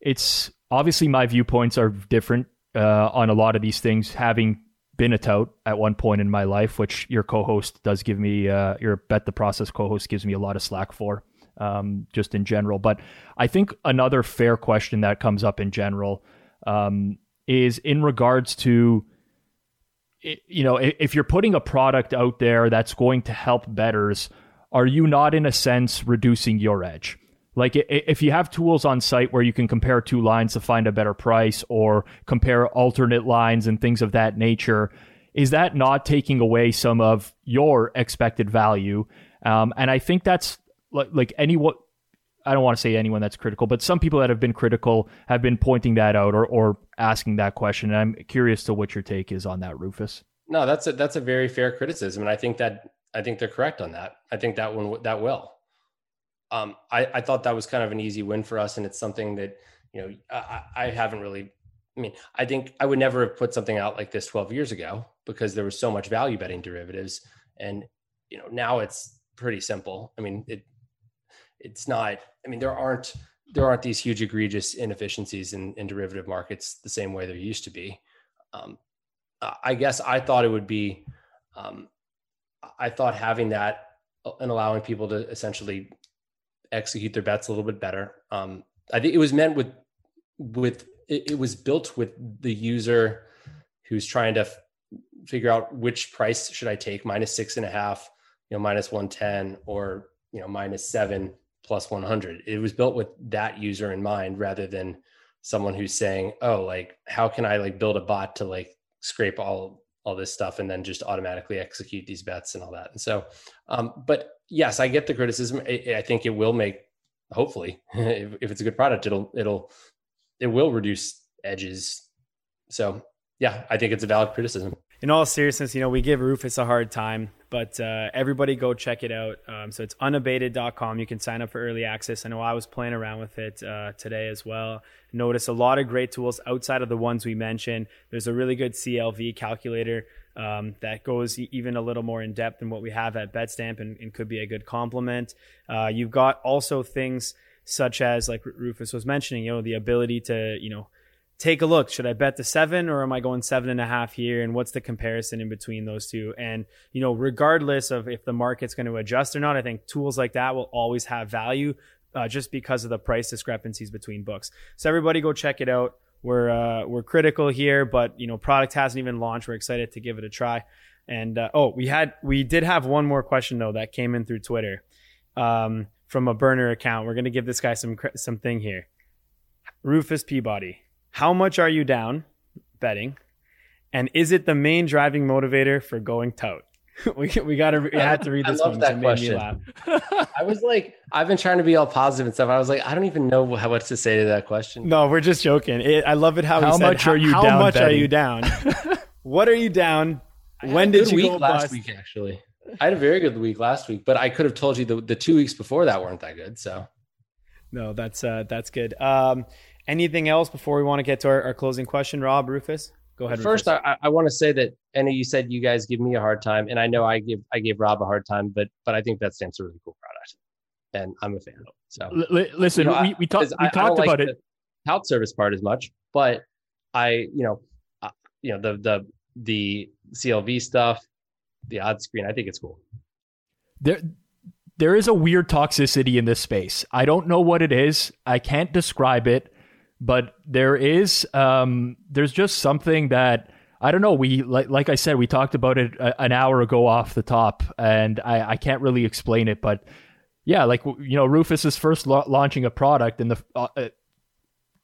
Speaker 3: it's obviously my viewpoints are different uh, on a lot of these things having been a tout at one point in my life which your co-host does give me uh, your bet the process co-host gives me a lot of slack for um, just in general. But I think another fair question that comes up in general um, is in regards to you know if you're putting a product out there that's going to help betters are you not in a sense reducing your edge like if you have tools on site where you can compare two lines to find a better price or compare alternate lines and things of that nature is that not taking away some of your expected value um, and i think that's like like anyone I don't want to say anyone that's critical, but some people that have been critical have been pointing that out or or asking that question. And I'm curious to what your take is on that, Rufus.
Speaker 2: No, that's a that's a very fair criticism, and I think that I think they're correct on that. I think that one that will. Um, I I thought that was kind of an easy win for us, and it's something that you know I, I haven't really. I mean, I think I would never have put something out like this 12 years ago because there was so much value betting derivatives, and you know now it's pretty simple. I mean, it it's not i mean there aren't there aren't these huge egregious inefficiencies in, in derivative markets the same way there used to be. Um, i guess i thought it would be um, i thought having that uh, and allowing people to essentially execute their bets a little bit better um, i think it was meant with with it, it was built with the user who's trying to f- figure out which price should i take minus six and a half you know minus 110 or you know minus seven plus 100 it was built with that user in mind rather than someone who's saying oh like how can i like build a bot to like scrape all all this stuff and then just automatically execute these bets and all that? And so um but yes i get the criticism. I, I think it will make hopefully if, if it's a good product it'll it'll it will reduce edges. So yeah i think it's a valid criticism
Speaker 1: in all seriousness, you know, we give Rufus a hard time, but uh, everybody go check it out. Um, so it's unabated.com. You can sign up for early access. I know I was playing around with it uh, today as well. Notice a lot of great tools outside of the ones we mentioned. There's a really good CLV calculator um, that goes even a little more in depth than what we have at Betstamp and, and could be a good complement. Uh, you've got also things such as, like Rufus was mentioning, you know, the ability to, you know, take a look. Should I bet the seven or am I going seven and a half here? And what's the comparison in between those two? And, you know, regardless of if the market's going to adjust or not, I think tools like that will always have value uh, just because of the price discrepancies between books. So everybody go check it out. We're uh, we're critical here, but you know, product hasn't even launched. We're excited to give it a try. And uh, oh, we had we did have one more question though that came in through Twitter um, from a burner account. We're gonna give this guy some some thing here. Rufus Peabody, how much are you down betting? And is it the main driving motivator for going tout? we we got to we had to read this
Speaker 2: I love
Speaker 1: one.
Speaker 2: That question. I was like, I've been trying to be all positive and stuff. I was like, I don't even know how what to say to that question.
Speaker 1: No, we're just joking. It, I love it how
Speaker 3: how
Speaker 1: said,
Speaker 3: much are you
Speaker 1: how
Speaker 3: down?
Speaker 1: much
Speaker 3: betting?
Speaker 1: are you down? what are you down? When did you
Speaker 2: week
Speaker 1: go
Speaker 2: last
Speaker 1: bust?
Speaker 2: week? Actually, I had a very good week last week, but I could have told you the, the two weeks before that weren't that good. So
Speaker 1: No, that's uh, that's good. Um, anything else before we want to get to our, our closing question, Rob Rufus? Go ahead.
Speaker 2: First,
Speaker 1: Rufus.
Speaker 2: I, I want to say that Anna, you said you guys give me a hard time, and I know I give I gave Rob a hard time, but but I think that stands a really cool product, and I'm a fan. Of it. So
Speaker 3: L- listen,
Speaker 2: You know,
Speaker 3: we, we, talk,
Speaker 2: 'cause
Speaker 3: we
Speaker 2: I- I
Speaker 3: talked
Speaker 2: don't like
Speaker 3: about it.
Speaker 2: the tout service part as much, but I you know uh, you know the the the CLV stuff, the odd screen, I think it's cool.
Speaker 3: there there is a weird toxicity in this space. I don't know what it is. I can't describe it, but there is um there's just something that I don't know. We like like I said, we talked about it a, an hour ago off the top, and I, I can't really explain it. But yeah, like you know, Rufus is first la- launching a product, and the uh, uh,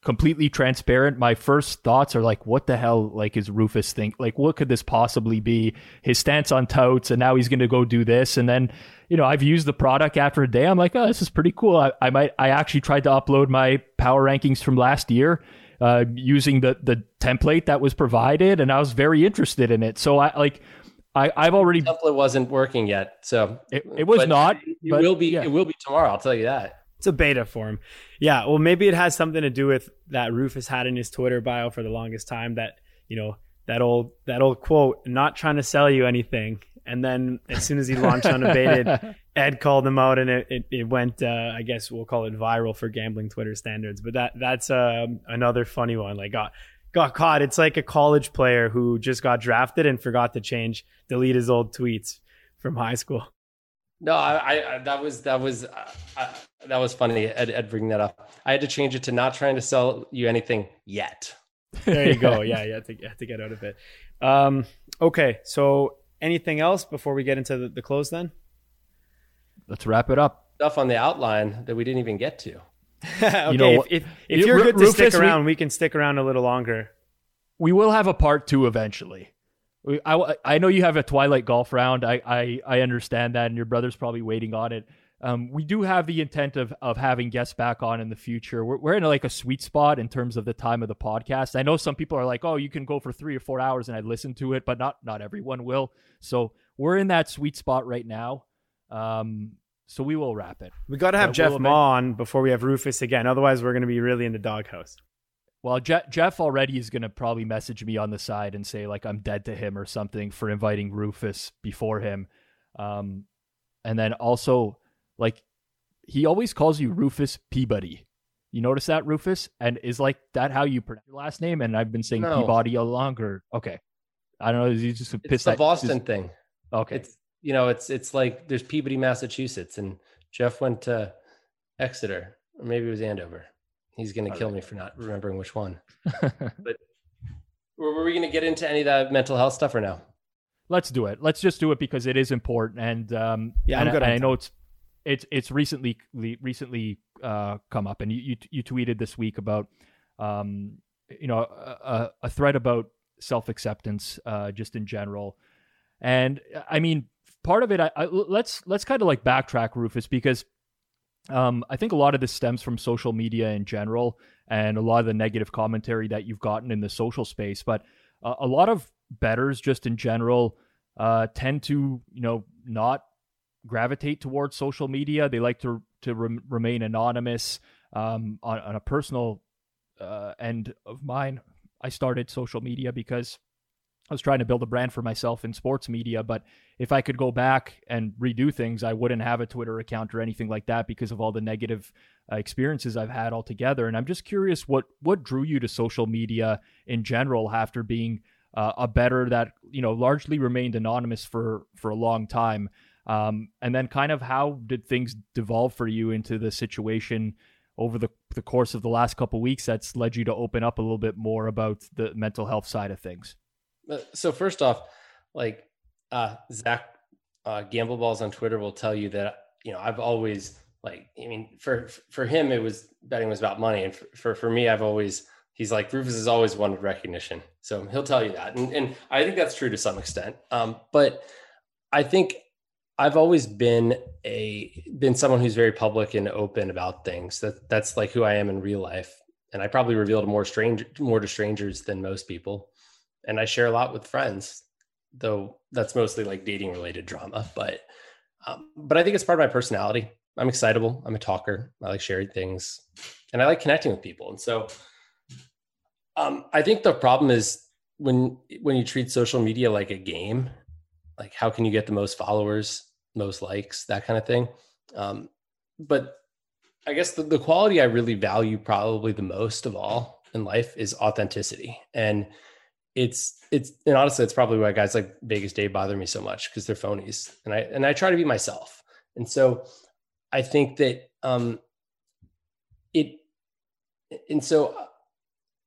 Speaker 3: completely transparent. My first thoughts are like, what the hell? Like, is Rufus think? Like, what could this possibly be? His stance on touts, and now he's going to go do this, and then you know, I've used the product after a day. I'm like, oh, this is pretty cool. I, I might. I actually tried to upload my power rankings from last year uh, using the the template that was provided, and I was very interested in it. So I like. I, I've already.
Speaker 2: template wasn't working yet, so
Speaker 3: It, it was not.
Speaker 2: It
Speaker 3: but
Speaker 2: will be.
Speaker 3: yeah.
Speaker 2: It will be tomorrow. I'll tell you that.
Speaker 1: It's a beta form. Yeah, well, maybe it has something to do with that Rufus had in his Twitter bio for the longest time. That you know that old that old quote, "Not trying to sell you anything." And then as soon as he launched unabated, Ed called him out, and it it, it went. Uh, I guess we'll call it viral for gambling Twitter standards. But that that's um, another funny one. Like got got caught. It's like a college player who just got drafted and forgot to change, delete his old tweets from high school.
Speaker 2: No, I, I, I that was that was uh, uh, that was funny. Ed, Ed bringing that up. I had to change it to not trying to sell you anything yet.
Speaker 1: There you go. Yeah, you have to, you have to get out of it. Um, okay, so anything else before we get into the, the close then?
Speaker 3: Let's wrap it up.
Speaker 2: Stuff on the outline that we didn't even get to.
Speaker 1: okay,
Speaker 3: know
Speaker 1: if, if, if
Speaker 3: You-
Speaker 1: you're
Speaker 3: Ru-
Speaker 1: good to stick
Speaker 3: Rufus, we-
Speaker 1: around, we can stick around a little longer.
Speaker 3: We will have a part two eventually. I, I know you have a Twilight golf round. I, I, I understand that, and your brother's probably waiting on it. Um, we do have the intent of of having guests back on in the future. We're, we're in like a sweet spot in terms of the time of the podcast. I know some people are like, "Oh, you can go for three or four hours," and I listen to it, but not not everyone will. So we're in that sweet spot right now. Um, so we will wrap it.
Speaker 1: We got to have
Speaker 3: Yeah,
Speaker 1: Jeff
Speaker 3: we'll
Speaker 1: Ma on before we have Rufus again. Otherwise, we're going to be really in the doghouse.
Speaker 3: Well, Je- Jeff already is going to probably message me on the side and say like I'm dead to him or something for inviting Rufus before him. Um, and then also like he always calls you Rufus Peabody. You notice that Rufus? And is like that how you pronounce your last name? And I've been saying
Speaker 2: No.
Speaker 3: Peabody all longer. Okay. I don't know. Is he just
Speaker 2: It's
Speaker 3: pissed
Speaker 2: the Boston
Speaker 3: just-
Speaker 2: thing.
Speaker 3: okay.
Speaker 2: It's you know, it's it's like there's Peabody, Massachusetts, and Jeff went to Exeter, or maybe it was Andover. He's gonna kill
Speaker 3: right.
Speaker 2: me for not remembering which one. but were we gonna get into any of that mental health stuff or no?
Speaker 3: Let's do it. Let's just do it because it is important, and um,
Speaker 1: Yeah, I'm
Speaker 3: and,
Speaker 1: good
Speaker 3: and I know it's it's it's recently recently uh, come up, and you, you you tweeted this week about um, you know a, a thread about self acceptance uh, just in general, and I mean part of it. I, I let's let's kind of like backtrack, Rufus, because um, I think a lot of this stems from social media in general, and a lot of the negative commentary that you've gotten in the social space, but uh, a lot of betters just in general uh, tend to you know not gravitate towards social media. They like to to rem- remain anonymous um, on, on a personal uh, end of mine. I started social media because I was trying to build a brand for myself in sports media, but if I could go back and redo things, I wouldn't have a Twitter account or anything like that because of all the negative uh, experiences I've had altogether. And I'm just curious what what drew you to social media in general after being uh, a better that you know largely remained anonymous for for a long time. Um, and then kind of how did things devolve for you into the situation over the, the course of the last couple weeks that's led you to open up a little bit more about the mental health side of things?
Speaker 2: Uh, so first off, like uh, Zach uh, Gamble Balls on Twitter will tell you that you know I've always like I mean for for him it was betting was about money, and for for, for me I've always he's like Rufus has always wanted recognition, so he'll tell you that, and, and I think that's true to some extent. Um, but I think I've always been a been someone who's very public and open about things. That that's like who I am in real life, and I probably revealed more strange more to strangers than most people and I share a lot with friends, though that's mostly like dating related drama. But um, but I think it's part of my personality. I'm excitable. I'm a talker. I like sharing things, and I like connecting with people. And so, um, I think the problem is when when you treat social media like a game, like how can you get the most followers, most likes, that kind of thing. Um, but I guess the, the quality I really value probably the most of all in life is authenticity. And it's it's and honestly, it's probably why guys like Vegas Dave bother me so much because they're phonies, and I and I try to be myself, and so I think that um it and so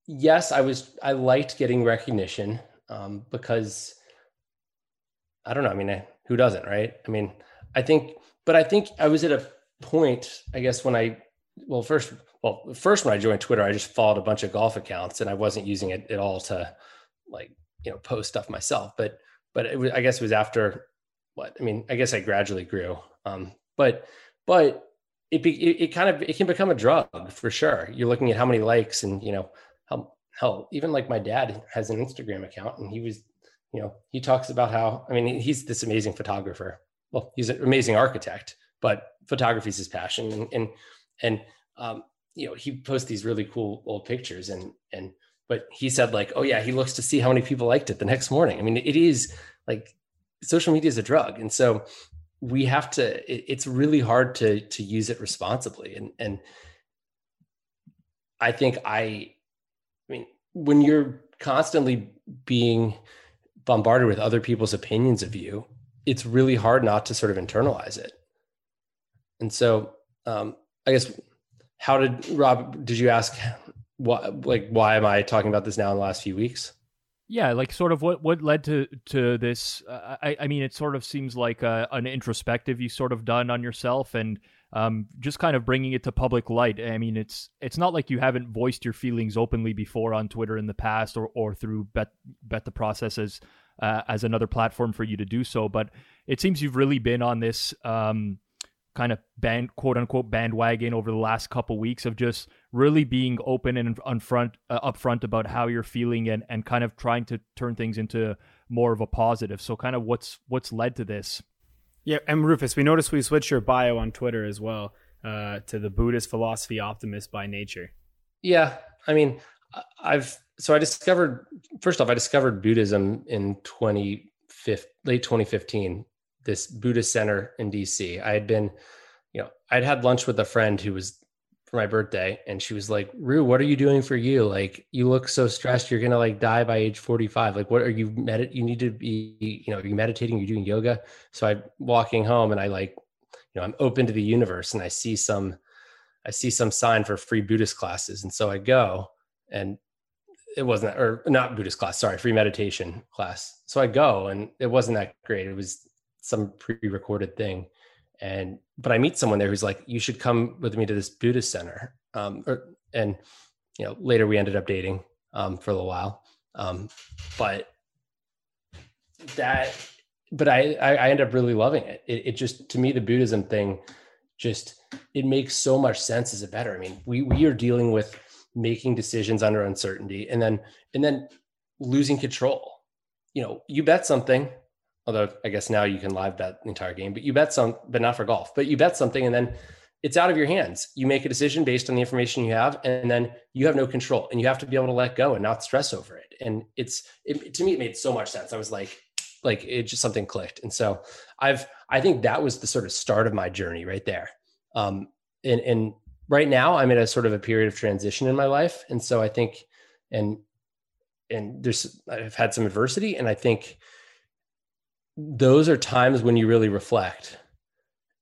Speaker 2: yes, I was I liked getting recognition um, because I don't know. I mean, I, who doesn't, right? I mean, I think, but I think I was at a point, I guess, when I well first well first when I joined Twitter, I just followed a bunch of golf accounts, and I wasn't using it at all to like you know post stuff myself but but it i guess it was after what i mean i guess i gradually grew um but but it, be, it, it kind of it can become a drug for sure. You're looking at how many likes and you know how hell even like my dad has an instagram account and he was you know he talks about how i mean he's this amazing photographer. Well he's an amazing architect but photography is his passion and and and um you know he posts these really cool old pictures and and but he said like oh yeah he looks to see how many people liked it the next morning. I mean it is like social media is a drug and so we have to it, it's really hard to to use it responsibly and and i think i i mean when you're constantly being bombarded with other people's opinions of you it's really hard not to sort of internalize it. And so um i guess how did rob did you ask what like why am I talking about this now in the last few weeks?
Speaker 3: Yeah, like sort of what what led to to this. Uh, I I mean, it sort of seems like a, an introspective you sort of done on yourself, and um, just kind of bringing it to public light. I mean, it's it's not like you haven't voiced your feelings openly before on Twitter in the past, or or through bet bet the processes as uh, as another platform for you to do so. But it seems you've really been on this um, kind of band quote unquote bandwagon over the last couple weeks of just really being open and upfront uh, upfront about how you're feeling and and kind of trying to turn things into more of a positive. So kind of what's what's led to this?
Speaker 1: Yeah and rufus we noticed we switched your bio on twitter as well uh, to the buddhist philosophy optimist by nature.
Speaker 2: Yeah i mean i've so i discovered first off i discovered buddhism in 2015 late 2015 this Buddhist center in DC. I had been, you know, I'd had lunch with a friend who was for my birthday and she was like, Rue, what are you doing for you? Like, you look so stressed. You're to like die by age 45. Like, what are you medit? You need to be, you know, you're you meditating? You're doing yoga. So I'm walking home and I like, you know, I'm open to the universe and I see some, I see some sign for free Buddhist classes. And so I go and it wasn't, or not Buddhist class, sorry, free meditation class. So I go and it wasn't that great. It was some pre-recorded thing. And but i meet someone there who's like you should come with me to this buddhist center. Um or, and you know later we ended up dating um for a little while. Um but that but i i, I end up really loving it. it it just to me the buddhism thing just it makes so much sense as a better. I mean we we are dealing with making decisions under uncertainty and then and then losing control. You know you bet something although I guess now you can live bet the entire game, but you bet some, but not for golf, but you bet something and then it's out of your hands. You make a decision based on the information you have, and then you have no control, and you have to be able to let go and not stress over it. And it's it, to me, it made so much sense. I was like, like it just something clicked, and so I've I think that was the sort of start of my journey right there. Um, and and right now I'm in a sort of a period of transition in my life, and so I think and and there's I've had some adversity, and I think those are times when you really reflect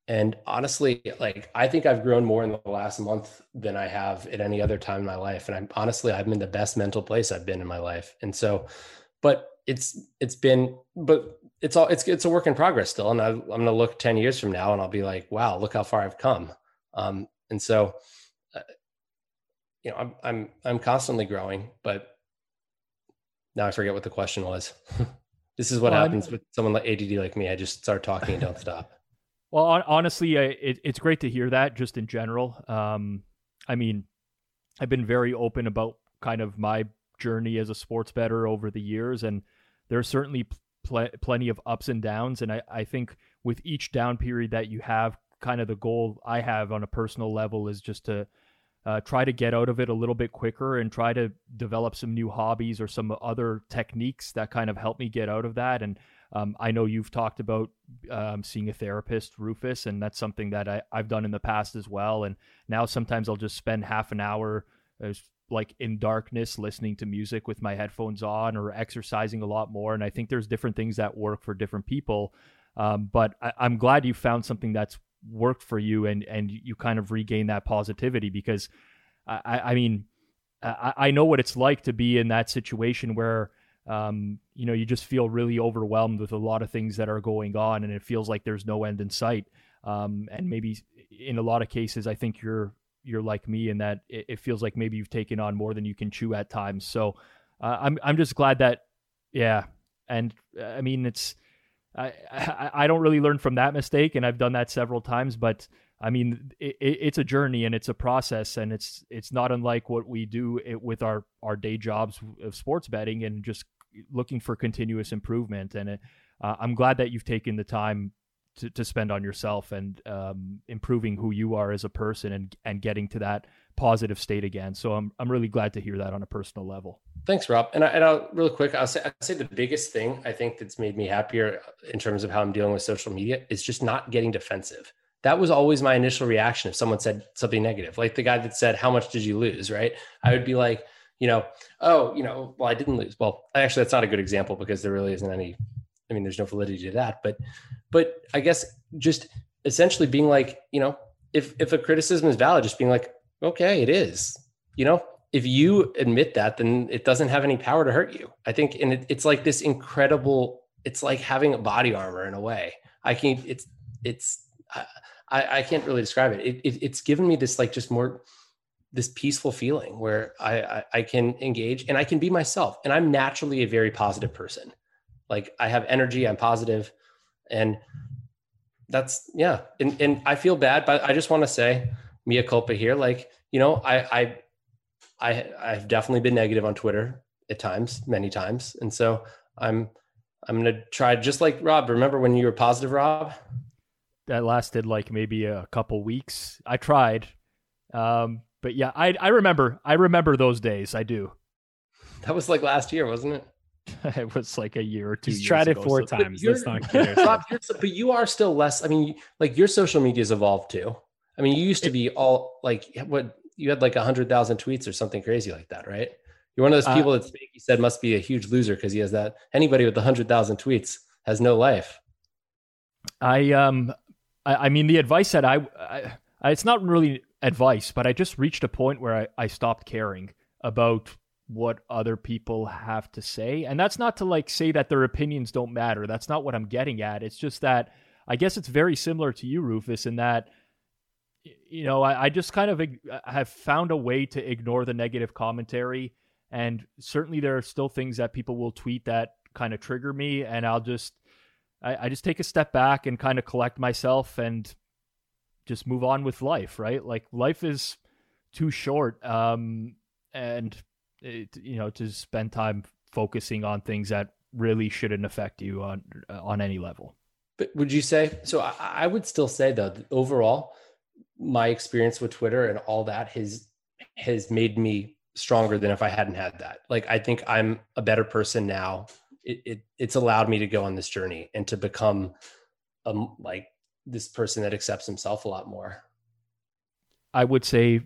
Speaker 2: and honestly, like I think I've grown more in the last month than I have at any other time in my life. And I'm honestly, I'm in the best mental place I've been in my life. And so, but it's it's been, but it's all it's it's a work in progress still. And I, am to look ten years from now, and I'll be like, wow, look how far I've come. Um, and so, uh, you know, I'm I'm I'm constantly growing, but now I forget what the question was. this is what well, happens I'm... with someone like ADD like me. I just start talking and don't stop.
Speaker 3: Well, honestly, it, it's great to hear that just in general. Um, I mean, I've been very open about kind of my journey as a sports better over the years, and there's certainly pl- plenty of ups and downs. And I, I think with each down period that you have, kind of the goal I have on a personal level is just to uh, try to get out of it a little bit quicker and try to develop some new hobbies or some other techniques that kind of help me get out of that. And um, I know you've talked about um, seeing a therapist, Rufus, and that's something that I, have done in the past as well. And now sometimes I'll just spend half an hour uh, like in darkness listening to music with my headphones on or exercising a lot more. And I think there's different things that work for different people. Um, but I, I'm glad you found something that's worked for you and, and you kind of regain that positivity because I, I mean, I, I know what it's like to be in that situation where um, you know, you just feel really overwhelmed with a lot of things that are going on, and it feels like there's no end in sight. Um, and maybe in a lot of cases, I think you're you're like me in that it, it feels like maybe you've taken on more than you can chew at times. So uh, I'm I'm just glad that, yeah. And I mean, it's I, I, don't really learn from that mistake, and I've done that several times, but. I mean, it, it's a journey and it's a process, and it's it's not unlike what we do with our our day jobs of sports betting and just looking for continuous improvement. And uh, I'm glad that you've taken the time to, to spend on yourself and um, improving who you are as a person and and getting to that positive state again. So I'm I'm really glad to hear that on a personal level.
Speaker 2: Thanks, Rob. And I, and I'll real quick, I'll say I'll say the biggest thing I think that's made me happier in terms of how I'm dealing with social media is just not getting defensive. That was always my initial reaction if someone said something negative, like the guy that said, "How much did you lose?" Right? I would be like, you know, oh, you know, well, I didn't lose. Well, actually, that's not a good example because there really isn't any. I mean, there's no validity to that. But, but I guess just essentially being like, you know, if if a criticism is valid, just being like, okay, it is. You know, if you admit that, then it doesn't have any power to hurt you. I think, and it, it's like this incredible. It's like having a body armor in a way. I can. It's it's. I, I can't really describe it. It, it. It's given me this like just more this peaceful feeling where I, I, I can engage and I can be myself. And I'm naturally a very positive person. Like I have energy, I'm positive, and that's yeah. And and I feel bad, but I just want to say, mea culpa here. Like you know, I I I I've definitely been negative on Twitter at times, many times, and so I'm I'm gonna try just like Rob. Remember when you were positive, Rob?
Speaker 3: That lasted like maybe a couple weeks. I tried, um, but yeah, I I remember I remember those days. I do.
Speaker 2: That was like last year, wasn't it?
Speaker 3: it was like a year or two.
Speaker 1: He's tried it four so. times. Let's not kid
Speaker 2: Rob, but you are still less. I mean, like your social media's evolved too. I mean, you used to be all like what you had like a hundred thousand tweets or something crazy like that, right? You're one of those uh, people uh, that you said must be a huge loser because he has that. Anybody with a hundred thousand tweets has no life.
Speaker 3: I um, I, I mean, the advice that I, I, it's not really advice, but I just reached a point where I, I stopped caring about what other people have to say. And that's not to like say that their opinions don't matter. That's not what I'm getting at. It's just that I guess it's very similar to you, Rufus, in that you know, I, I just kind of have found a way to ignore the negative commentary. And certainly there are still things that people will tweet that kind of trigger me. And I'll just, I, I just take a step back and kind of collect myself and just move on with life, right? Like life is too short, um, and it, you know to spend time focusing on things that really shouldn't affect you on on any level.
Speaker 2: But would you say so? I, I would still say though, overall, my experience with Twitter and all that has has made me stronger than if I hadn't had that. Like I think I'm a better person now. It, it it's allowed me to go on this journey and to become um like this person that accepts himself a lot more.
Speaker 3: I would say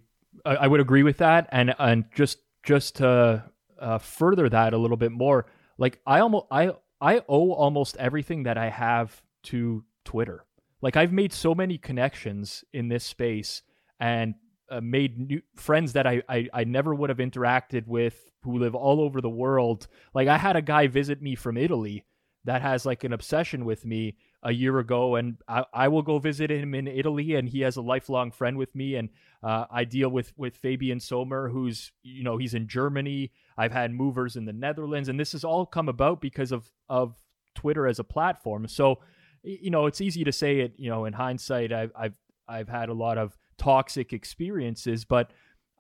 Speaker 3: I would agree with that, and and just just to uh, further that a little bit more, like I almost I I owe almost everything that I have to Twitter. Like I've made so many connections in this space and uh, made new friends that I, I I never would have interacted with who live all over the world. Like I had a guy visit me from Italy that has like an obsession with me a year ago, and I, I will go visit him in Italy, and he has a lifelong friend with me, and uh, I deal with with Fabian Sommer, who's you know he's in Germany. I've had movers in the Netherlands, and this has all come about because of of Twitter as a platform. So you know it's easy to say it. You know in hindsight, I've I've I've had a lot of toxic experiences, but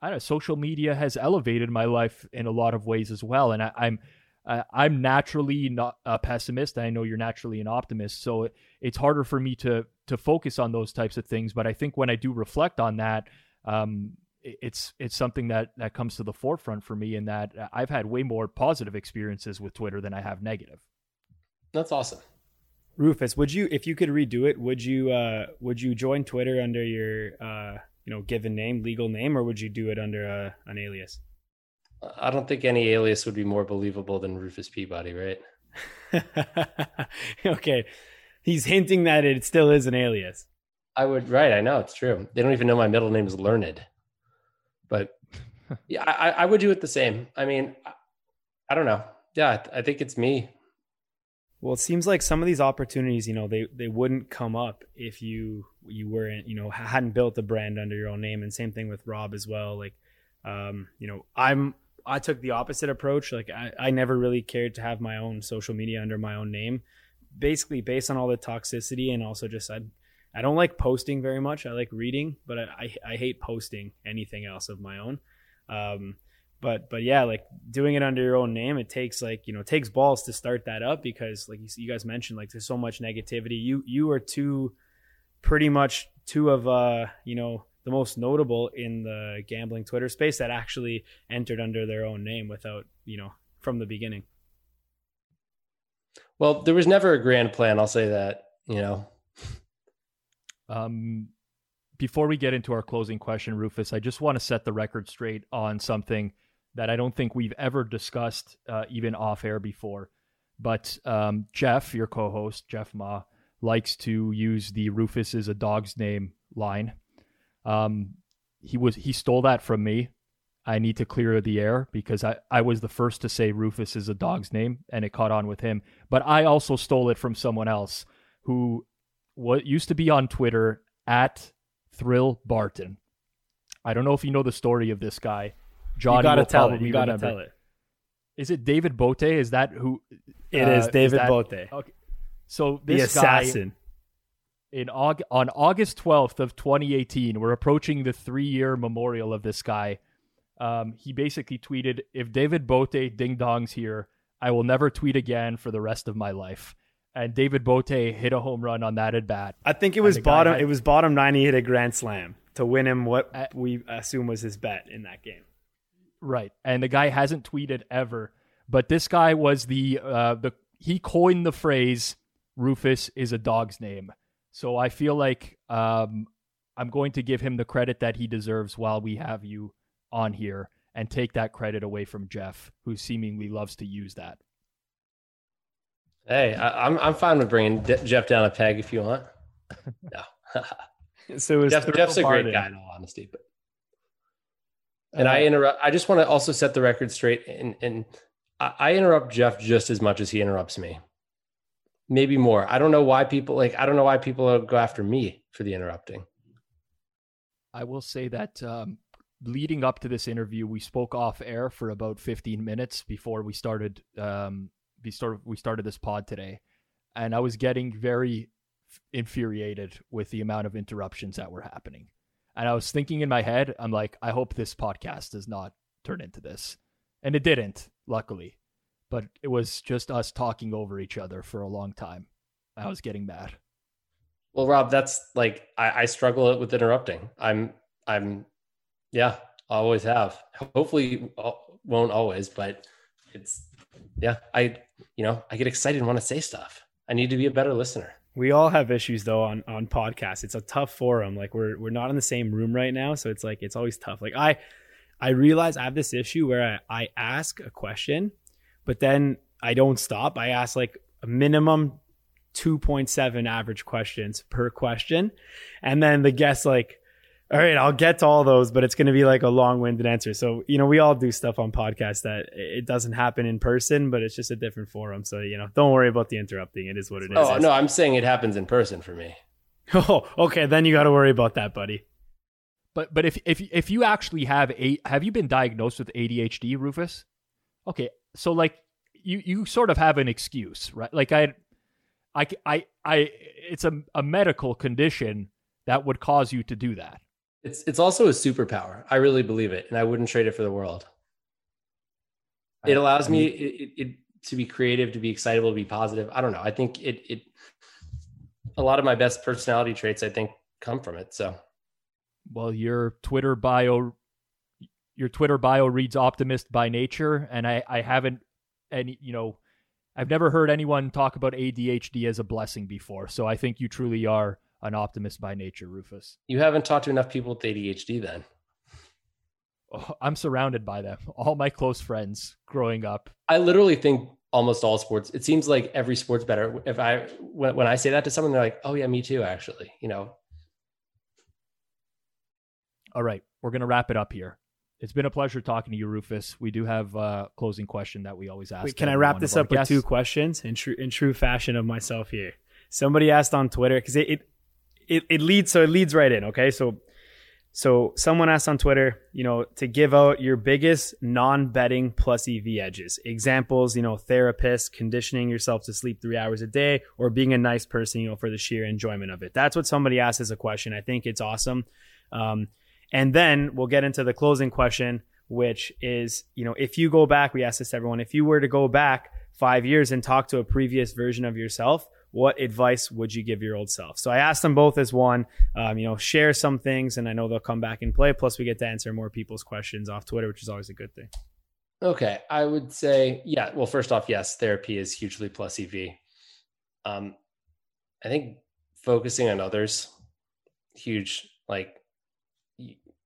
Speaker 3: I don't know, social media has elevated my life in a lot of ways as well, and I, I'm uh, I'm naturally not a pessimist. I know you're naturally an optimist, so it, it's harder for me to to focus on those types of things. But I think when I do reflect on that, um, it's it's something that that comes to the forefront for me. In that I've had way more positive experiences with Twitter than I have negative.
Speaker 2: That's awesome.
Speaker 1: Rufus, would you, if you could redo it, would you, uh, would you join Twitter under your, uh, you know, given name, legal name, or would you do it under a, uh, an alias?
Speaker 2: I don't think any alias would be more believable than Rufus Peabody, right?
Speaker 1: okay. He's hinting that it still is an alias.
Speaker 2: I would, right. I know it's true. They don't even know my middle name is Learned. But yeah, I, I would do it the same. I mean, I, I don't know. Yeah, I think it's me.
Speaker 1: Well, it seems like some of these opportunities, you know, they they wouldn't come up if you you weren't, you know, hadn't built a brand under your own name. And same thing with Rob as well. Like, um, you know, I'm I took the opposite approach. Like I, I never really cared to have my own social media under my own name, basically based on all the toxicity and also just I, I don't like posting very much. I like reading, but I, I, I hate posting anything else of my own. Um, but but yeah, like doing it under your own name, it takes like you know it takes balls to start that up because like you, you guys mentioned, like there's so much negativity. You you are two, pretty much two of uh you know the most notable in the gambling Twitter space that actually entered under their own name without, you know, from the beginning.
Speaker 2: Well, there was never a grand plan. I'll say that, you know.
Speaker 3: Um, before we get into our closing question, Rufus, I just want to set the record straight on something that I don't think we've ever discussed, uh, even off air before. But um, Jeff, your co host, Jeff Ma, likes to use the Rufus is a dog's name line um, he was he stole that from me. I need to clear the air because I, I was the first to say Rufus is a dog's name and it caught on with him. But I also stole it from someone else who what used to be on Twitter at Thrill Barton. I don't know if you know the story of this guy.
Speaker 1: John, you gotta tell it. You gotta remember. tell it.
Speaker 3: Is it David Bote? Is that who?
Speaker 1: It uh, is David is that, Bote. Okay.
Speaker 3: So this the assassin. Guy, in Aug- on August 12th of 2018, we're approaching the three-year memorial of this guy. Um, he basically tweeted, "If David Bote ding dongs here, I will never tweet again for the rest of my life." And David Bote hit a home run on that at bat.
Speaker 1: I think it was bottom. Had, it was bottom nine. He hit a grand slam to win him what uh, we assume was his bet in that game.
Speaker 3: Right, and the guy hasn't tweeted ever. But this guy was the uh, the he coined the phrase "Rufus is a dog's name." So I feel like um, I'm going to give him the credit that he deserves while we have you on here and take that credit away from Jeff, who seemingly loves to use that.
Speaker 2: Hey, I, am I'm, I'm fine with bringing D- Jeff down a peg if you want. No. so Jeff, Jeff's a great guy in all honesty, but and uh, I interrupt. I just want to also set the record straight, and and I, I interrupt Jeff just as much as he interrupts me maybe more. I don't know why people like. I don't know why people go after me for the interrupting.
Speaker 3: I will say that um, leading up to this interview, we spoke off air for about 15 minutes before we started. Um, we started we started this pod today, and I was getting very infuriated with the amount of interruptions that were happening. And I was thinking in my head, I'm like, I hope this podcast does not turn into this, and it didn't. Luckily, but it was just us talking over each other for a long time. I was getting mad.
Speaker 2: Well, Rob, that's like I, I struggle with interrupting. I'm I'm yeah, I always have. Hopefully uh, won't always, but it's yeah, I you know, I get excited and want to say stuff. I need to be a better listener.
Speaker 1: We all have issues though on on podcasts. It's a tough forum. Like we're we're not in the same room right now, so it's like it's always tough. Like I I realize I have this issue where I, I ask a question, but then I don't stop. I ask like a minimum 2.7 average questions per question. And then the guest like all right, I'll get to all those, but it's going to be like a long-winded answer. So, you know, we all do stuff on podcasts that it doesn't happen in person, but it's just a different forum. So, you know, don't worry about the interrupting. It is what it is.
Speaker 2: Oh, no, I'm saying it happens in person for me.
Speaker 1: Oh, okay. Then you got to worry about that, buddy.
Speaker 3: But but if if if you actually have a have you been diagnosed with ADHD, Rufus? Okay, so like you you sort of have an excuse, right? Like I I I I it's a a medical condition that would cause you to do that.
Speaker 2: It's it's also a superpower. I really believe it, and I wouldn't trade it for the world. It allows I mean, me it, it, to be creative, to be excitable, to be positive. I don't know. I think it it a lot of my best personality traits I think come from it. So,
Speaker 3: well, your Twitter bio, your Twitter bio reads optimist by nature, and I I haven't any you know. I've never heard anyone talk about ADHD as a blessing before, so I think you truly are an optimist by nature, Rufus.
Speaker 2: You haven't talked to enough people with ADHD then.
Speaker 3: Oh, I'm surrounded by them. All my close friends growing up.
Speaker 2: I literally think almost all sports. It seems like every sport's better. If I when, when I say that to someone, they're like, "Oh yeah, me too." Actually, you know.
Speaker 3: All right, we're gonna wrap it up here. It's been a pleasure talking to you, Rufus. We do have a closing question that we always ask.
Speaker 1: Wait, can I wrap this up with two questions in true in true fashion of myself here? Somebody asked on Twitter because it, it it, it leads so it leads right in okay? So so someone asked on twitter you know to give out your biggest non-betting plus ev edges. Examples you know therapist conditioning yourself to sleep three hours a day or being a nice person you know for the sheer enjoyment of it. That's what somebody asked as a question. I think it's awesome. Um, and then we'll get into the closing question which is you know if you go back we ask this to everyone if you were to go back five years and talk to a previous version of yourself what advice would you give your old self? So I asked them both as one, um, you know, share some things, and I know they'll come back and play. Plus, we get to answer more people's questions off Twitter, which is always a good thing.
Speaker 2: Okay, I would say, yeah. Well, first off, yes, therapy is hugely plus EV. Um, I think focusing on others, huge. Like,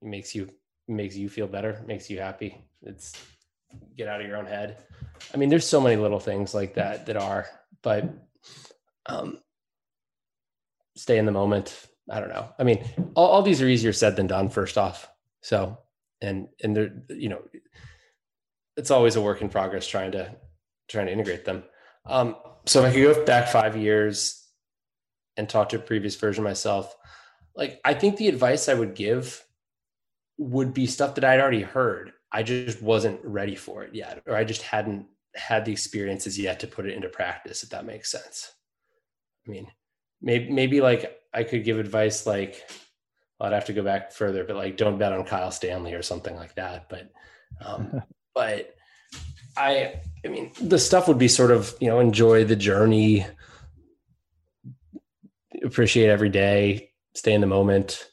Speaker 2: makes you makes you feel better, makes you happy. It's get out of your own head. I mean, there's so many little things like that that are, but um, stay in the moment. I don't know. I mean, all, all these are easier said than done. First off, so and and they're you know, it's always a work in progress trying to trying to integrate them. Um, so if I could go back five years and talk to a previous version myself, like I think the advice I would give would be stuff that I'd already heard. I just wasn't ready for it yet, or I just hadn't had the experiences yet to put it into practice, if that makes sense. I mean, maybe maybe like I could give advice like well, I'd have to go back further, but like don't bet on Kyle Stanley or something like that. But um, but I I mean the stuff would be sort of you know enjoy the journey, appreciate every day, stay in the moment.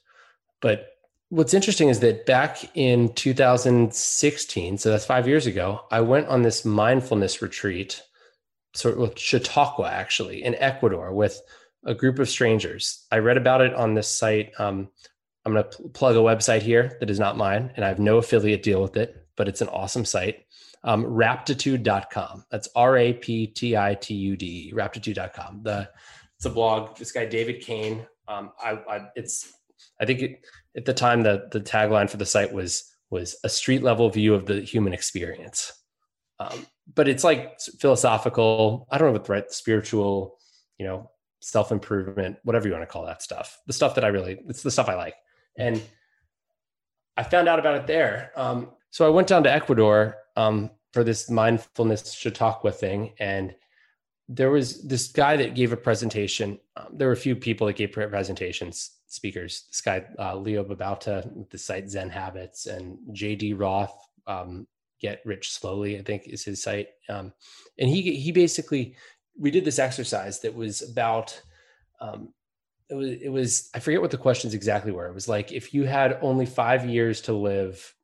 Speaker 2: But what's interesting is that back in 2016, so that's five years ago, I went on this mindfulness retreat sort of Chautauqua actually in Ecuador with a group of strangers. I read about it on this site. Um, I'm going to pl- plug a website here that is not mine, and I have no affiliate deal with it, but it's an awesome site. Um, raptitude.com. That's R A P T I T U D raptitude.com. The it's a blog. This guy David Cain. Um, I, I it's I think it, at the time the the tagline for the site was was a street level view of the human experience. Um, but it's like philosophical. I don't know what the right spiritual, you know, self improvement, whatever you want to call that stuff. The stuff that I really, it's the stuff I like. And I found out about it there. Um, so I went down to Ecuador um, for this mindfulness Chautauqua thing, and there was this guy that gave a presentation. Um, there were a few people that gave presentations, speakers. This guy uh, Leo Babauta with the site Zen Habits, and J.D. Roth, um, get rich slowly i think is his site um, and he he basically we did this exercise that was about um, it was it was I forget what the questions exactly were. It was like if you had only five years to live,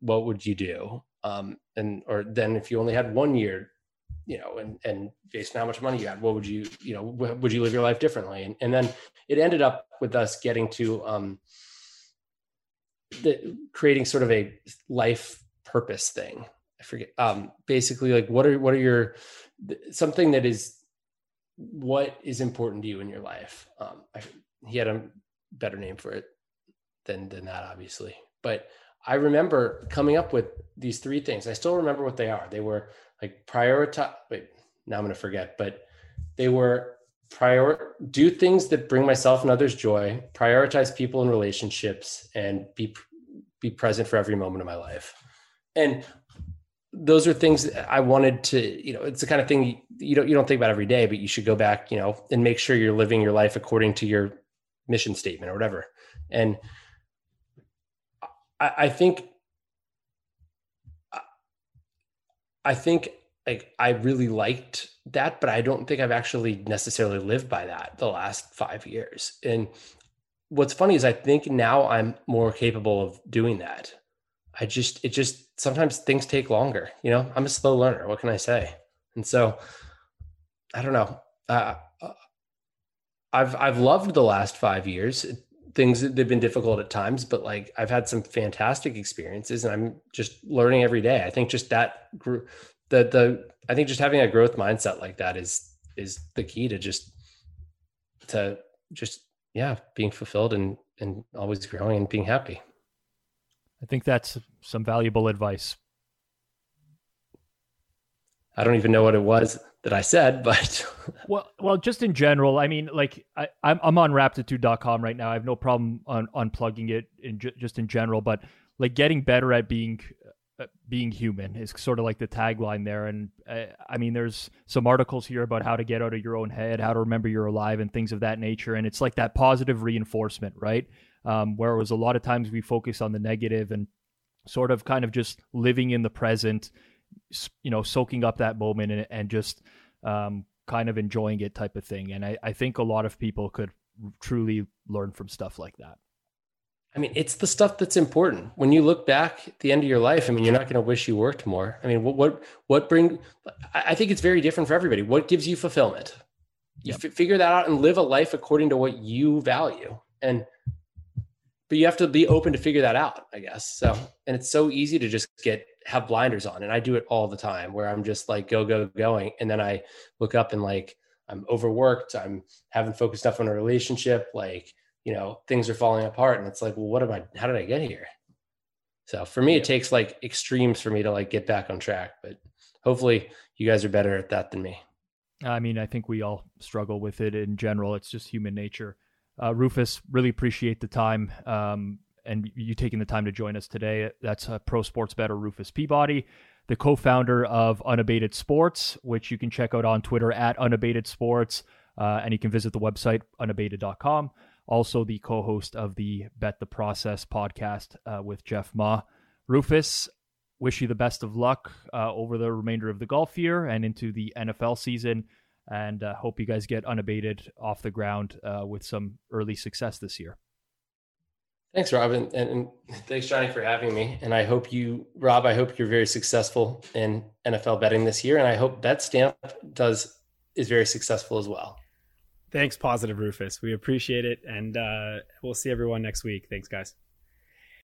Speaker 2: what would you do? Um, and or then if you only had one year, you know, and and based on how much money you had, what would you you know would you live your life differently? And and then it ended up with us getting to um, the creating sort of a life purpose thing. I forget. Um, basically, like what are what are your something that is what is important to you in your life. Um, I, he had a better name for it than than that, obviously. But I remember coming up with these three things. I still remember what they are. They were like prioritize. Wait, now I'm going to forget. But they were prior do things that bring myself and others joy. Prioritize people and relationships, and be be present for every moment of my life. And those are things I wanted to, you know, it's the kind of thing you don't you don't think about every day, but you should go back, you know, and make sure you're living your life according to your mission statement or whatever. And I, I think I think like I really liked that, but I don't think I've actually necessarily lived by that the last five years. And what's funny is I think now I'm more capable of doing that. I just it just sometimes things take longer. You know, I'm a slow learner. What can I say? And so, I don't know. Uh, I've I've loved the last five years. Things they've been difficult at times, but like I've had some fantastic experiences, and I'm just learning every day. I think just that group, the the I think just having a growth mindset like that is is the key to just to just yeah being fulfilled and and always growing and being happy.
Speaker 3: I think that's some valuable advice.
Speaker 2: I don't even know what it was that I said, but
Speaker 3: well, well, just in general, I mean, like I, I'm I'm on raptitude.com right now. I have no problem on unplugging it in just in general, but like getting better at being uh, being human is sort of like the tagline there. And uh, I mean, there's some articles here about how to get out of your own head, how to remember you're alive, and things of that nature. And it's like that positive reinforcement, right? Um, where it was a lot of times we focus on the negative and sort of kind of just living in the present, you know, soaking up that moment and, and just um, kind of enjoying it type of thing. And I, I think a lot of people could truly learn from stuff like that.
Speaker 2: I mean, it's the stuff that's important. When you look back at the end of your life, I mean, you're not going to wish you worked more. I mean, what what what bring? I think it's very different for everybody. What gives you fulfillment? You yep. f- figure that out and live a life according to what you value. And but you have to be open to figure that out, I guess. So, and it's so easy to just get have blinders on, and I do it all the time where I'm just like go go going, and then I look up and like I'm overworked, I'm haven't focused enough on a relationship, like you know things are falling apart, and it's like, well, what am I? How did I get here? So for me, it takes like extremes for me to like get back on track, but hopefully you guys are better at that than me.
Speaker 3: I mean, I think we all struggle with it in general. It's just human nature. Uh, Rufus, really appreciate the time um, and you taking the time to join us today. That's uh, pro sports bettor Rufus Peabody, the co-founder of Unabated Sports, which you can check out on Twitter at Unabated Sports, uh, and you can visit the website unabated.com. Also, the co-host of the Bet the Process podcast uh, with Jeff Ma. Rufus, wish you the best of luck uh, over the remainder of the golf year and into the NFL season and uh, hope you guys get unabated off the ground uh, with some early success this year.
Speaker 2: Thanks, Rob, and, and, thanks, Johnny, for having me. And I hope you, Rob, I hope you're very successful in NFL betting this year, and I hope BetStamp does is very successful as well.
Speaker 1: Thanks, Positive Rufus. We appreciate it, and uh, we'll see everyone next week. Thanks, guys.